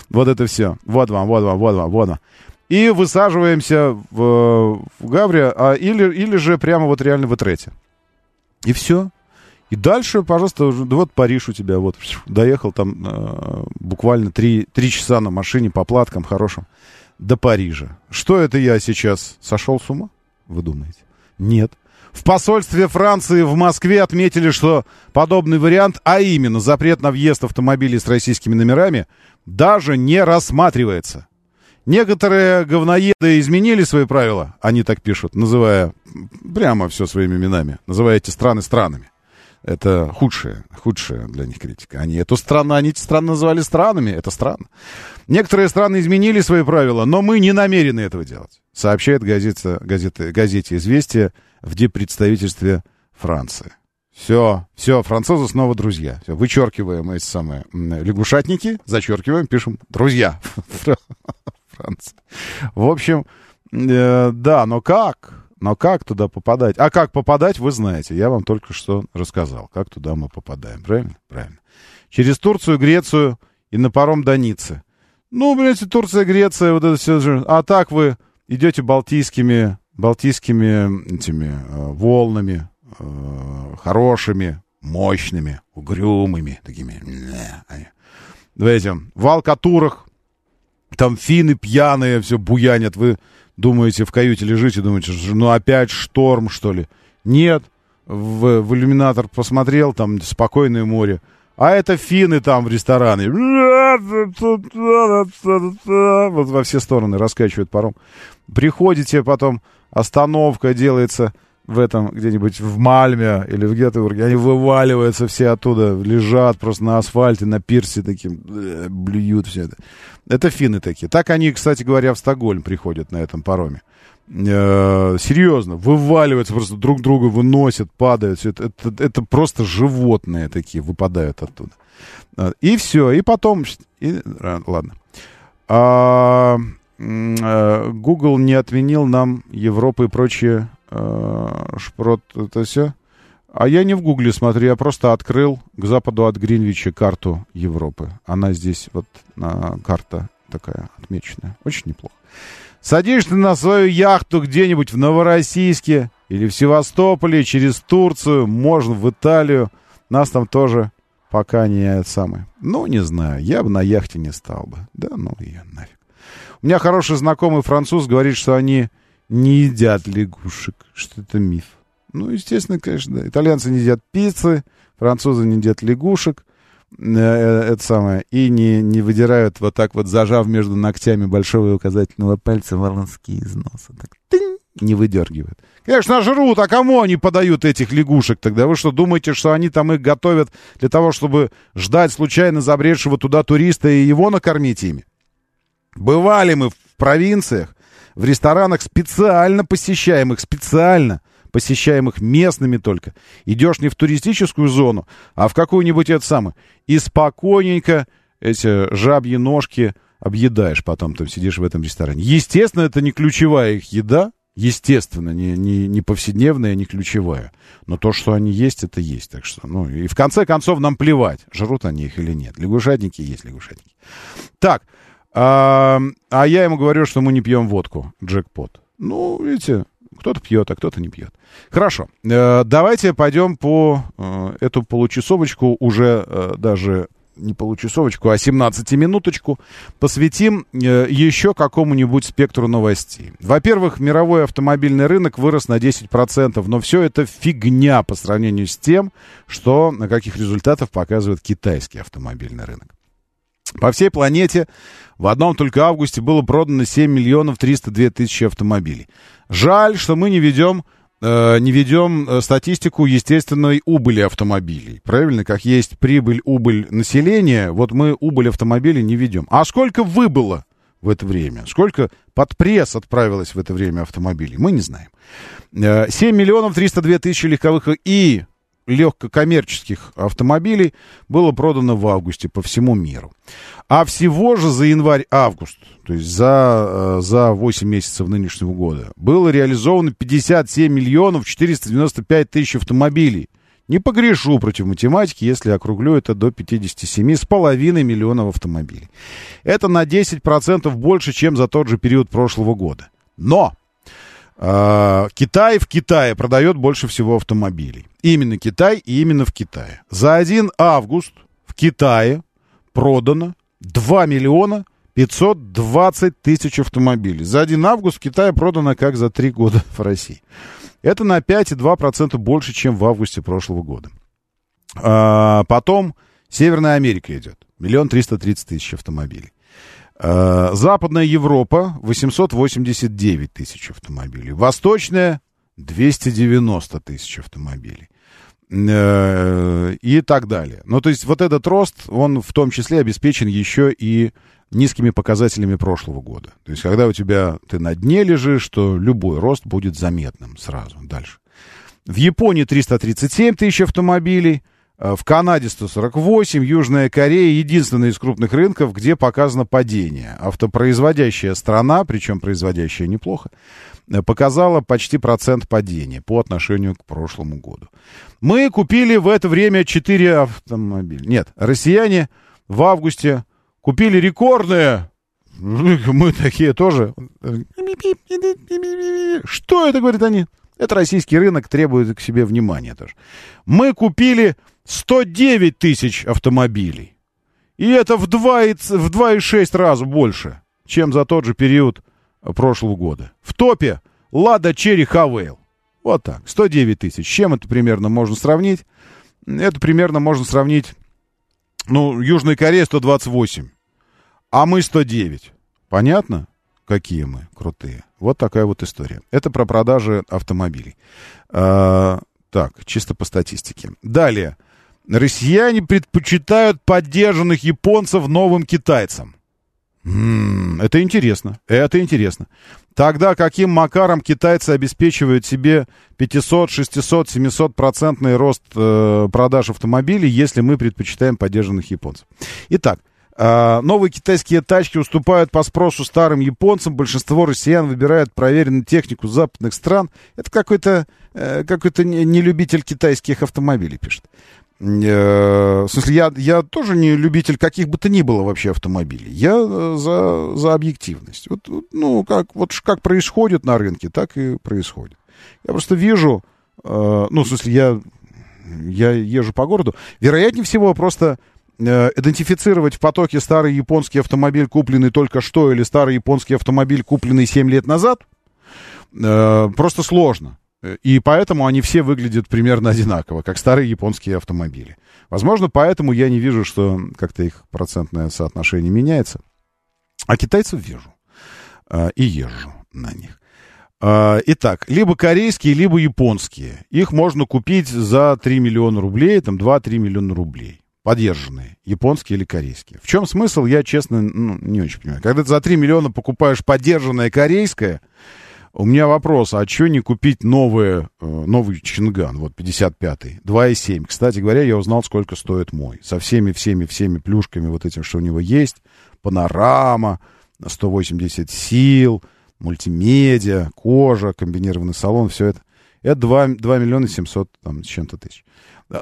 Вот это все. Вот вам, вот вам, вот вам, вот вам. И высаживаемся в, в Гавре, а, или, или же прямо вот реально в Этрете. И все. И дальше, пожалуйста, вот Париж у тебя, вот, доехал там э, буквально три, три часа на машине по платкам хорошим до Парижа. Что это я сейчас сошел с ума, вы думаете? Нет. В посольстве Франции в Москве отметили, что подобный вариант, а именно запрет на въезд автомобилей с российскими номерами, даже не рассматривается. Некоторые говноеды изменили свои правила, они так пишут, называя прямо все своими именами, называя эти страны странами. Это худшее, худшее для них критика. Они эту страну, они эти страны называли странами, это странно. Некоторые страны изменили свои правила, но мы не намерены этого делать, сообщает газета, газета, газете «Известия» в депредставительстве Франции. Все, все, французы снова друзья. Все, вычеркиваем эти самые лягушатники, зачеркиваем, пишем «друзья». Франция. В общем, э, да, но как? Но как туда попадать? А как попадать, вы знаете. Я вам только что рассказал, как туда мы попадаем. Правильно? Правильно. Через Турцию, Грецию и на паром до Ниццы. Ну, блядь, Турция, Греция, вот это все же. А так вы идете балтийскими, балтийскими этими э, волнами, э, хорошими, мощными, угрюмыми, такими. В этим, в Алкатурах, там финны пьяные, все буянят. Вы думаете, в каюте лежите, думаете, ну опять шторм, что ли? Нет. В, в иллюминатор посмотрел, там спокойное море. А это финны там в ресторане. Вот во все стороны раскачивают паром. Приходите, потом остановка делается в этом где-нибудь в Мальме или в Гетебурге, они вываливаются все оттуда, лежат просто на асфальте, на пирсе таким, э, блюют все это. Это финны такие. Так они, кстати говоря, в Стокгольм приходят на этом пароме. Э, серьезно, вываливаются, просто друг друга выносят, падают. Все это, это, это просто животные такие выпадают оттуда. Э, и все, и потом... И, ладно. А, Google не отменил нам Европы и прочие Э, шпрот, это все. А я не в Гугле смотрю, я просто открыл к западу от Гринвича карту Европы. Она здесь вот на карта такая отмеченная. Очень неплохо. Садишься на свою яхту где-нибудь в Новороссийске или в Севастополе, через Турцию, можно в Италию. Нас там тоже пока не самое. Ну, не знаю, я бы на яхте не стал бы. Да, ну ее нафиг. У меня хороший знакомый француз говорит, что они не едят лягушек, что это миф. Ну, естественно, конечно, да. Итальянцы не едят пиццы, французы не едят лягушек, э, э, это самое, и не, не выдирают вот так вот, зажав между ногтями большого и указательного пальца волоски из носа. Так, тынь, не выдергивают. Конечно, жрут, а кому они подают этих лягушек тогда? Вы что, думаете, что они там их готовят для того, чтобы ждать случайно забредшего туда туриста и его накормить ими? Бывали мы в провинциях, в ресторанах специально посещаемых, специально посещаемых местными только. Идешь не в туристическую зону, а в какую-нибудь это самое. И спокойненько эти жабьи ножки объедаешь потом, там сидишь в этом ресторане. Естественно, это не ключевая их еда, естественно, не, не, не повседневная, не ключевая. Но то, что они есть, это есть. Так что, ну, и в конце концов нам плевать, жрут они их или нет. Лягушатники есть лягушатники. Так, а, а я ему говорю, что мы не пьем водку, джекпот. Ну, видите, кто-то пьет, а кто-то не пьет. Хорошо, э, давайте пойдем по э, эту получасовочку уже э, даже не получасовочку, а 17-минуточку посвятим еще какому-нибудь спектру новостей. Во-первых, мировой автомобильный рынок вырос на 10%, но все это фигня по сравнению с тем, что на каких результатов показывает китайский автомобильный рынок. По всей планете в одном только августе было продано 7 миллионов 302 тысячи автомобилей. Жаль, что мы не ведем, э, не ведем э, статистику естественной убыли автомобилей. Правильно, как есть прибыль, убыль населения, вот мы убыль автомобилей не ведем. А сколько выбыло в это время? Сколько под пресс отправилось в это время автомобилей? Мы не знаем. 7 э, миллионов 302 тысячи легковых и легкокоммерческих автомобилей было продано в августе по всему миру. А всего же за январь-август, то есть за, э, за 8 месяцев нынешнего года, было реализовано 57 миллионов 495 тысяч автомобилей. Не погрешу против математики, если округлю это до 57,5 миллионов автомобилей. Это на 10% больше, чем за тот же период прошлого года. Но э, Китай в Китае продает больше всего автомобилей. Именно Китай и именно в Китае. За 1 август в Китае продано 2 миллиона 520 тысяч автомобилей. За 1 август в Китае продано как за 3 года в России. Это на 5,2% больше, чем в августе прошлого года. А, потом Северная Америка идет. Миллион триста тридцать тысяч автомобилей. А, Западная Европа 889 тысяч автомобилей. Восточная 290 тысяч автомобилей. Э, и так далее. Ну, то есть вот этот рост, он в том числе обеспечен еще и низкими показателями прошлого года. То есть когда у тебя ты на дне лежишь, то любой рост будет заметным сразу дальше. В Японии 337 тысяч автомобилей, в Канаде 148, Южная Корея единственная из крупных рынков, где показано падение. Автопроизводящая страна, причем производящая неплохо, показала почти процент падения по отношению к прошлому году. Мы купили в это время 4 автомобиля. Нет, россияне в августе купили рекордные. Мы такие тоже. Что это, говорят они? Это российский рынок требует к себе внимания тоже. Мы купили 109 тысяч автомобилей. И это в 2,6 в 2,6 раз больше, чем за тот же период прошлого года. В топе Лада Черри Хавейл. Вот так, 109 тысяч. С чем это примерно можно сравнить? Это примерно можно сравнить, ну, Южная Корея 128, а мы 109. Понятно? Какие мы крутые. Вот такая вот история. Это про продажи автомобилей. А, так, чисто по статистике. Далее. Россияне предпочитают поддержанных японцев новым китайцам. М-м, это интересно, это интересно. Тогда каким макаром китайцы обеспечивают себе 500, 600, 700 процентный рост э, продаж автомобилей, если мы предпочитаем поддержанных японцев? Итак, А, новые китайские тачки уступают по спросу старым японцам. Большинство россиян выбирают проверенную технику западных стран. Это какой-то э, какой-то нелюбитель китайских автомобилей пишет. Э, в смысле, я, я тоже не любитель каких бы то ни было вообще автомобилей. Я э, за, за объективность. Вот, ну, как, вот как происходит на рынке, так и происходит. Я просто вижу, э, ну, в смысле, я, я езжу по городу. Вероятнее всего, просто э, идентифицировать в потоке старый японский автомобиль, купленный только что, или старый японский автомобиль, купленный 7 лет назад, э, просто сложно. И поэтому они все выглядят примерно одинаково, как старые японские автомобили. Возможно, поэтому я не вижу, что как-то их процентное соотношение меняется. А китайцев вижу. А, и езжу на них. А, итак, либо корейские, либо японские. Их можно купить за 3 миллиона рублей, там 2-3 миллиона рублей. Подержанные, японские или корейские. В чем смысл, я, честно, ну, не очень понимаю. Когда ты за 3 миллиона покупаешь подержанное корейское, у меня вопрос, а что не купить новые, э, новый Чинган, вот 55-й, 2,7. Кстати говоря, я узнал, сколько стоит мой. Со всеми-всеми-всеми плюшками вот этим, что у него есть. Панорама, 180 сил, мультимедиа, кожа, комбинированный салон, все это. Это 2, 2 миллиона 700 там, с чем-то тысяч.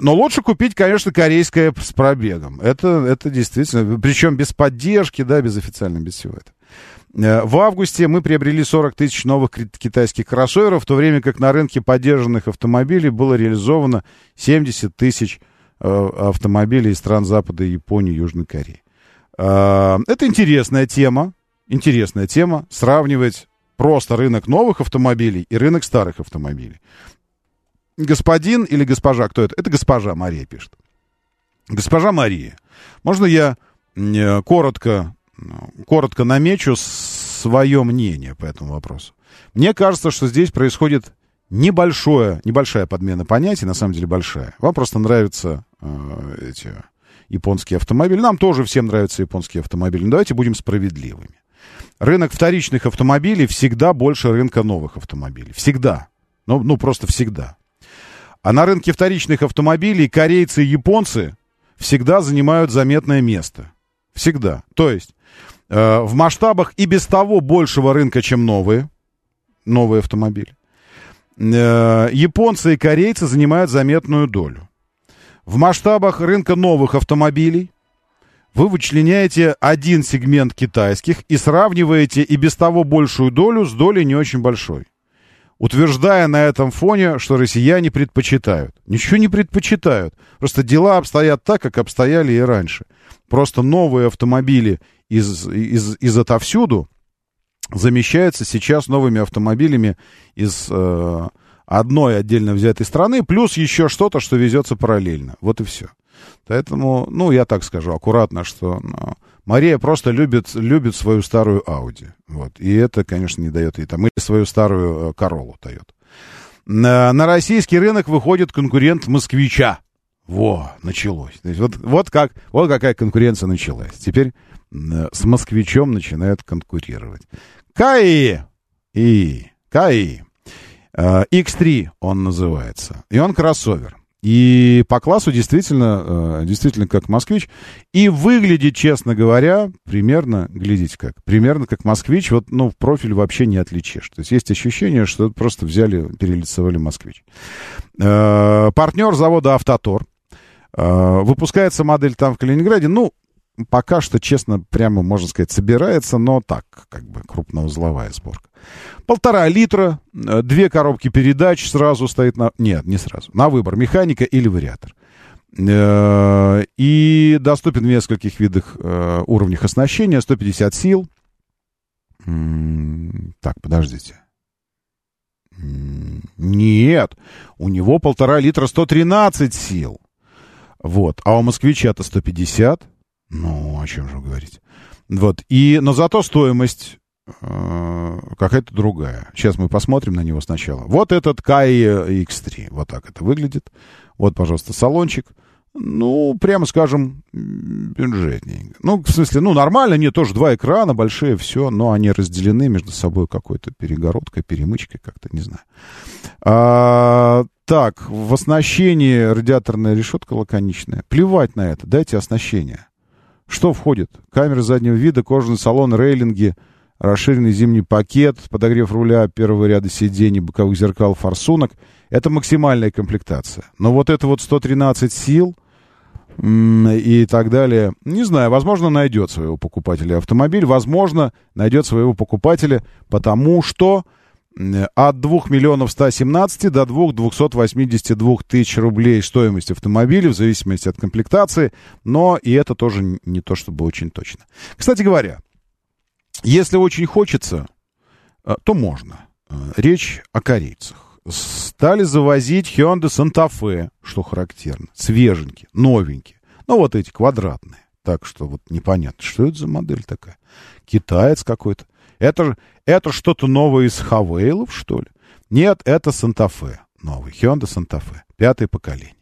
Но лучше купить, конечно, корейское с пробегом. Это, это действительно, причем без поддержки, да, без официальной, без всего этого. Э, в августе мы приобрели 40 тысяч новых китайских кроссоверов, в то время как на рынке поддержанных автомобилей было реализовано 70 тысяч э, автомобилей из стран Запада, Японии, Южной Кореи. Э, это интересная тема, интересная тема, сравнивать просто рынок новых автомобилей и рынок старых автомобилей. Господин или госпожа, кто это? Это госпожа Мария пишет. Госпожа Мария, можно я коротко коротко намечу свое мнение по этому вопросу. Мне кажется, что здесь происходит небольшое, небольшая подмена понятий, на самом деле большая. Вам просто нравятся э, эти японские автомобили. Нам тоже всем нравятся японские автомобили. Но давайте будем справедливыми. Рынок вторичных автомобилей всегда больше рынка новых автомобилей. Всегда. Ну, ну просто всегда. А на рынке вторичных автомобилей корейцы и японцы всегда занимают заметное место. Всегда. То есть Э, в масштабах и без того большего рынка, чем новые, новые автомобили. Э, японцы и корейцы занимают заметную долю. В масштабах рынка новых автомобилей вы вычленяете один сегмент китайских и сравниваете и без того большую долю с долей не очень большой. Утверждая на этом фоне, что россияне предпочитают. Ничего не предпочитают. Просто дела обстоят так, как обстояли и раньше. Просто новые автомобили из, из, из отовсюду замещаются сейчас новыми автомобилями из э, одной отдельно взятой страны, плюс еще что-то, что везется параллельно. Вот и все. Поэтому, ну, я так скажу аккуратно, что ну, Мария просто любит, любит свою старую Ауди. Вот. И это, конечно, не дает ей там. Или свою старую э, Королу дает. На, на российский рынок выходит конкурент москвича. Во, началось. То есть вот, вот, как, вот какая конкуренция началась. Теперь Э, с москвичом начинают конкурировать. КАИ и КАИ. X3 э, он называется. И он кроссовер. И по классу действительно, э, действительно как москвич. И выглядит, честно говоря, примерно, глядите как, примерно как москвич. Вот, ну, в профиль вообще не отличишь. То есть есть ощущение, что просто взяли, перелицевали москвич. Партнер завода «Автотор». Выпускается модель там в Калининграде. Ну, пока что, честно, прямо, можно сказать, собирается, но так, как бы крупноузловая сборка. Полтора литра, э, две коробки передач сразу стоит на... Нет, не сразу. На выбор, механика или вариатор. Э, и доступен в нескольких видах э, уровнях оснащения. 150 сил. Так, подождите. Нет, у него полтора литра 113 сил. Вот. А у москвича-то 150. Ну, о чем же говорить. Вот. И, но зато стоимость э, какая-то другая. Сейчас мы посмотрим на него сначала. Вот этот Kai X3. Вот так это выглядит. Вот, пожалуйста, салончик. Ну, прямо скажем, бюджетненько. Ну, в смысле, ну, нормально, нет, тоже два экрана большие, все, но они разделены между собой какой-то перегородкой, перемычкой, как-то, не знаю. А, так, в оснащении радиаторная решетка лаконичная. Плевать на это, дайте оснащение. Что входит? Камеры заднего вида, кожаный салон, рейлинги, расширенный зимний пакет, подогрев руля первого ряда сидений, боковых зеркал, форсунок. Это максимальная комплектация. Но вот это вот 113 сил и так далее, не знаю, возможно, найдет своего покупателя автомобиль, возможно, найдет своего покупателя, потому что от 2 миллионов 117 до 2 282 тысяч рублей стоимость автомобиля в зависимости от комплектации, но и это тоже не то чтобы очень точно. Кстати говоря, если очень хочется, э, то можно. Э, речь о корейцах. Стали завозить Hyundai Santa Fe, что характерно. Свеженькие, новенькие. Ну, вот эти квадратные. Так что вот непонятно, что это за модель такая. Китаец какой-то. Это, это что-то новое из Хавейлов, что ли? Нет, это Санта-Фе. Новый. Hyundai Fe. Пятое поколение.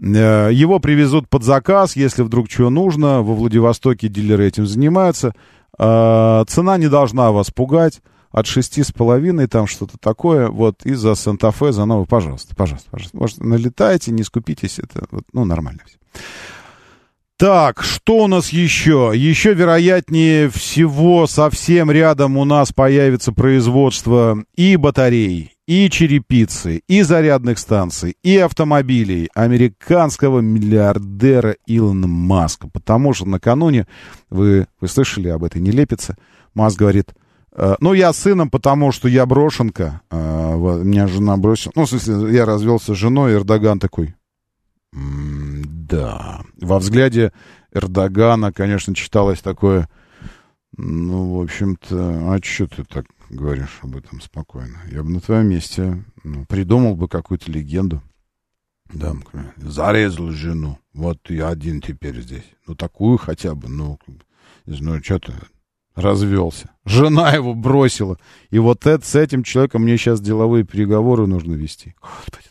Э, его привезут под заказ, если вдруг чего нужно. Во Владивостоке дилеры этим занимаются. Э, цена не должна вас пугать. От шести с половиной, там что-то такое. Вот, и за Санта-Фе, за новый, пожалуйста, пожалуйста, пожалуйста. Может, налетайте, не скупитесь, это, ну, нормально все. Так, что у нас еще? Еще, вероятнее всего, совсем рядом у нас появится производство и батарей, и черепицы, и зарядных станций, и автомобилей американского миллиардера Илона Маска. Потому что накануне, вы, вы слышали об этой нелепице, Маск говорит, «Э, ну, я сыном, потому что я брошенка. Э, меня жена бросила. Ну, в смысле, я развелся с женой, Эрдоган такой, да. Во взгляде Эрдогана, конечно, читалось такое... Ну, в общем-то, а что ты так говоришь об этом спокойно? Я бы на твоем месте ну, придумал бы какую-то легенду. Да, зарезал жену. Вот я один теперь здесь. Ну, такую хотя бы, ну, ну, что ты развелся. Жена его бросила. И вот это, с этим человеком мне сейчас деловые переговоры нужно вести. Господи.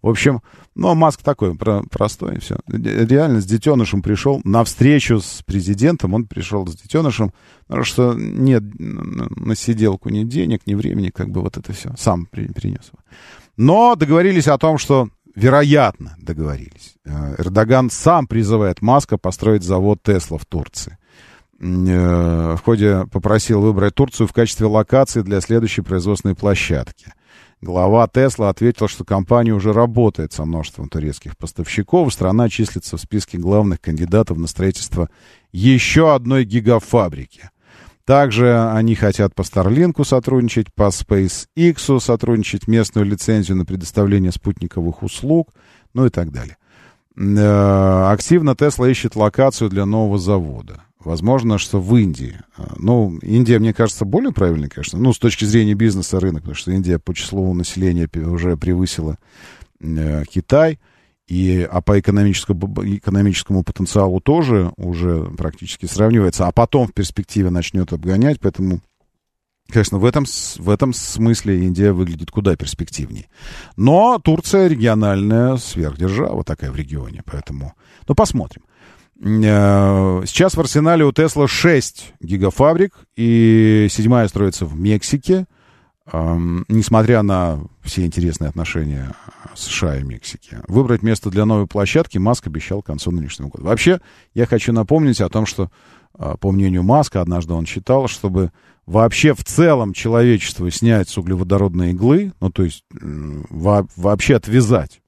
В общем, ну, Маск такой про простой, все. Реально с детенышем пришел на встречу с президентом, он пришел с детенышем, потому что нет на сиделку ни денег, ни времени, как бы вот это все, сам при, принес. Но договорились о том, что, вероятно, договорились. Э, Эрдоган сам призывает Маска построить завод Тесла в Турции. Э, в ходе попросил выбрать Турцию в качестве локации для следующей производственной площадки. Глава Тесла ответил, что компания уже работает со множеством турецких поставщиков. Страна числится в списке главных кандидатов на строительство еще одной гигафабрики. Также они хотят по Starlink сотрудничать, по SpaceX сотрудничать, местную лицензию на предоставление спутниковых услуг, ну и так далее. Э, активно Тесла ищет локацию для нового завода. Возможно, что в Индии. А, ну, Индия, мне кажется, более правильной, конечно. Ну, с точки зрения бизнеса рынок, потому что Индия по числу населения уже превысила э, Китай. И, а по экономическому, экономическому потенциалу тоже уже практически сравнивается. А потом в перспективе начнет обгонять. Поэтому, конечно, в этом, в этом смысле Индия выглядит куда перспективнее. Но Турция региональная сверхдержава такая в регионе. Поэтому, ну, посмотрим. Э, сейчас в арсенале у Тесла 6 гигафабрик, и седьмая строится в Мексике. Несмотря на все интересные отношения США и Мексики. Выбрать место для новой площадки Маск обещал к концу нынешнего года. Вообще, я хочу напомнить о том, что, а, по мнению Маска, однажды он считал, чтобы вообще в целом человечество снять с углеводородной иглы, ну, то есть вообще отвязать Э,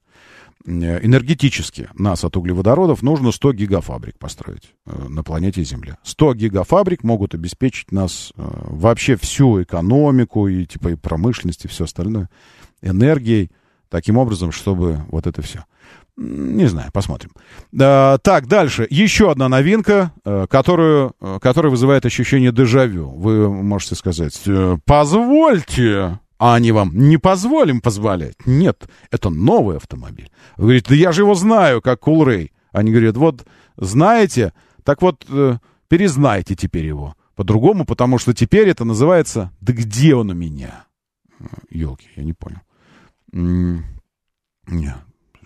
энергетически нас от углеводородов нужно 100 гигафабрик построить э, на планете Земля. 100 гигафабрик могут обеспечить нас э, вообще всю экономику и типа и промышленность и все остальное энергией таким образом, чтобы вот это все. Не знаю, посмотрим. А, так, дальше. Еще одна новинка, которую, которая вызывает ощущение дежавю. Вы можете сказать, позвольте, а они вам не позволим позволять. Нет, это новый автомобиль. Вы говорите, да я же его знаю, как Кулрей. Они говорят, вот знаете, так вот э, перезнайте теперь его по-другому, потому что теперь это называется «Да где он у меня?» Елки, я не понял. Не,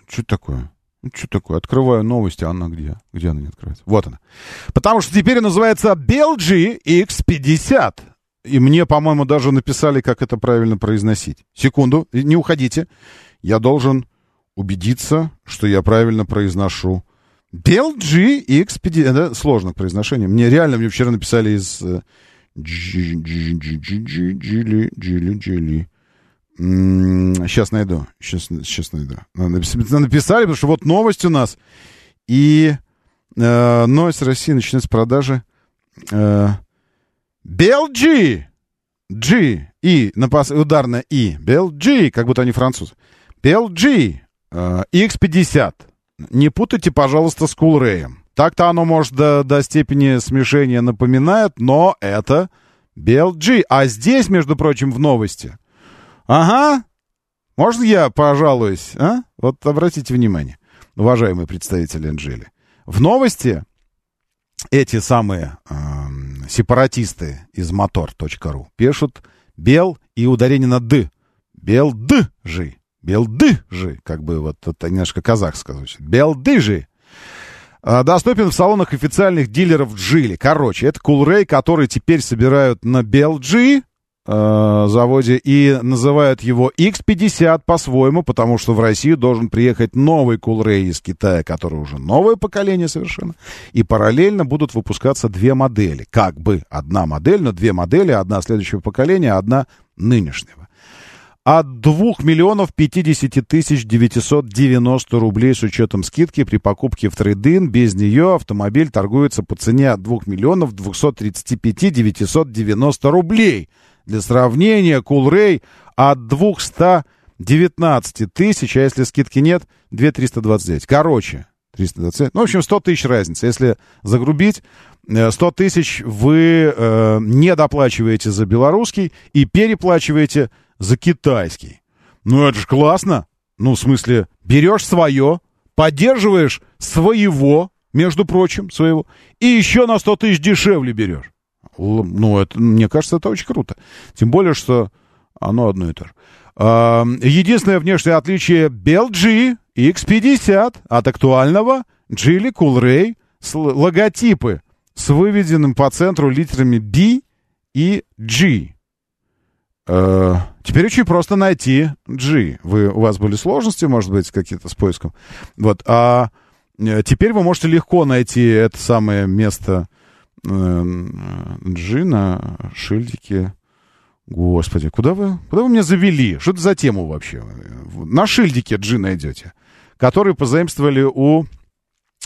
что такое? Что такое? Открываю новости, а она где? Где она не открывается? Вот она. Потому что теперь называется BLG X50. И мне, по-моему, даже написали, как это правильно произносить. Секунду, не уходите. Я должен убедиться, что я правильно произношу BLG X50... Это сложно произношение. Мне реально, мне вчера написали из... Джили, джили, джили. Сейчас найду. Сейчас, сейчас найду. Написали, потому что вот новость у нас. И э, новость России начинается с продажи э, BLG. G. И. Напас, ударная И. BLG. Как будто они французы. BLG. Э, X50. Не путайте, пожалуйста, с Кулреем. Так-то оно, может, до, до степени смешения напоминает, но это BLG. А здесь, между прочим, в новости. Ага. Можно я пожалуюсь, а? Вот обратите внимание, уважаемые представители Анжели. В новости эти самые э, сепаратисты из motor.ru пишут бел и ударение на д. Белдыжи. Белдыжи. Как бы вот это немножко казахско звучит. Белдыжи. А, доступен в салонах официальных дилеров Джили. Короче, это Кулрей, который теперь собирают на BLG э, заводе и называют его X50 по-своему, потому что в Россию должен приехать новый Кулрей из Китая, который уже новое поколение совершенно. И параллельно будут выпускаться две модели. Как бы одна модель, но две модели, одна следующего поколения, одна нынешнего от 2 миллионов 50 тысяч 990 рублей с учетом скидки при покупке в трейдин. Без нее автомобиль торгуется по цене от 2 миллионов 235 990 рублей. Для сравнения, Кулрей от 219 тысяч, а если скидки нет, 2 329. Короче, 329. Ну, в общем, 100 тысяч разница. Если загрубить, 100 э, тысяч вы э, не доплачиваете за белорусский и переплачиваете за китайский. Ну это же классно. Ну, в смысле, берешь свое, поддерживаешь своего, между прочим, своего, и еще на 100 тысяч дешевле берешь. Ну, это, мне кажется, это очень круто. Тем более, что оно одно и то же. Единственное внешнее отличие BLG X50 от актуального Geely Coolray с логотипы с выведенным по центру литерами B и G. Э, теперь очень просто найти G. Вы, у вас были сложности, может быть, какие-то с поиском. Вот. А э, теперь вы можете легко найти это самое место э, G на шильдике. Господи, куда вы, куда вы меня завели? Что это за тему вообще? На шильдике G найдете, который позаимствовали у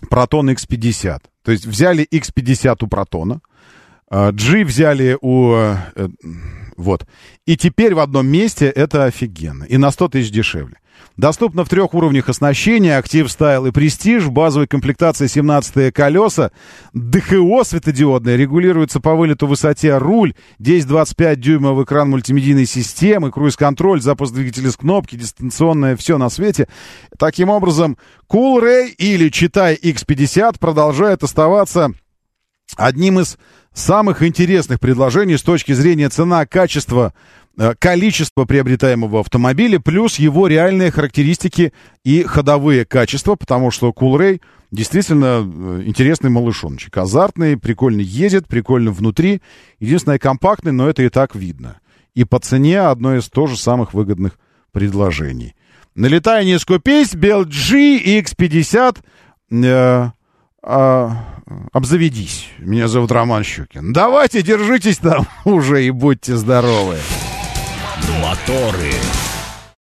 Протона X50. То есть взяли X50 у Протона, G взяли у вот. И теперь в одном месте это офигенно. И на 100 тысяч дешевле. Доступно в трех уровнях оснащения. Актив, стайл и престиж. Базовой комплектации 17 колеса. ДХО светодиодное. Регулируется по вылету высоте руль. 10-25 дюймов экран мультимедийной системы. Круиз-контроль, запуск двигателя с кнопки. Дистанционное все на свете. Таким образом, Coolray или Читай X50 продолжает оставаться одним из самых интересных предложений с точки зрения цена, качества, э, количество приобретаемого автомобиля, плюс его реальные характеристики и ходовые качества, потому что Coolray действительно э, интересный малышоночек. Азартный, прикольно едет, прикольно внутри. Единственное, компактный, но это и так видно. И по цене одно из тоже самых выгодных предложений. Налетай, не скупись, BLG X50 э, э, обзаведись. Меня зовут Роман Щукин. Давайте, держитесь там уже и будьте здоровы. Моторы.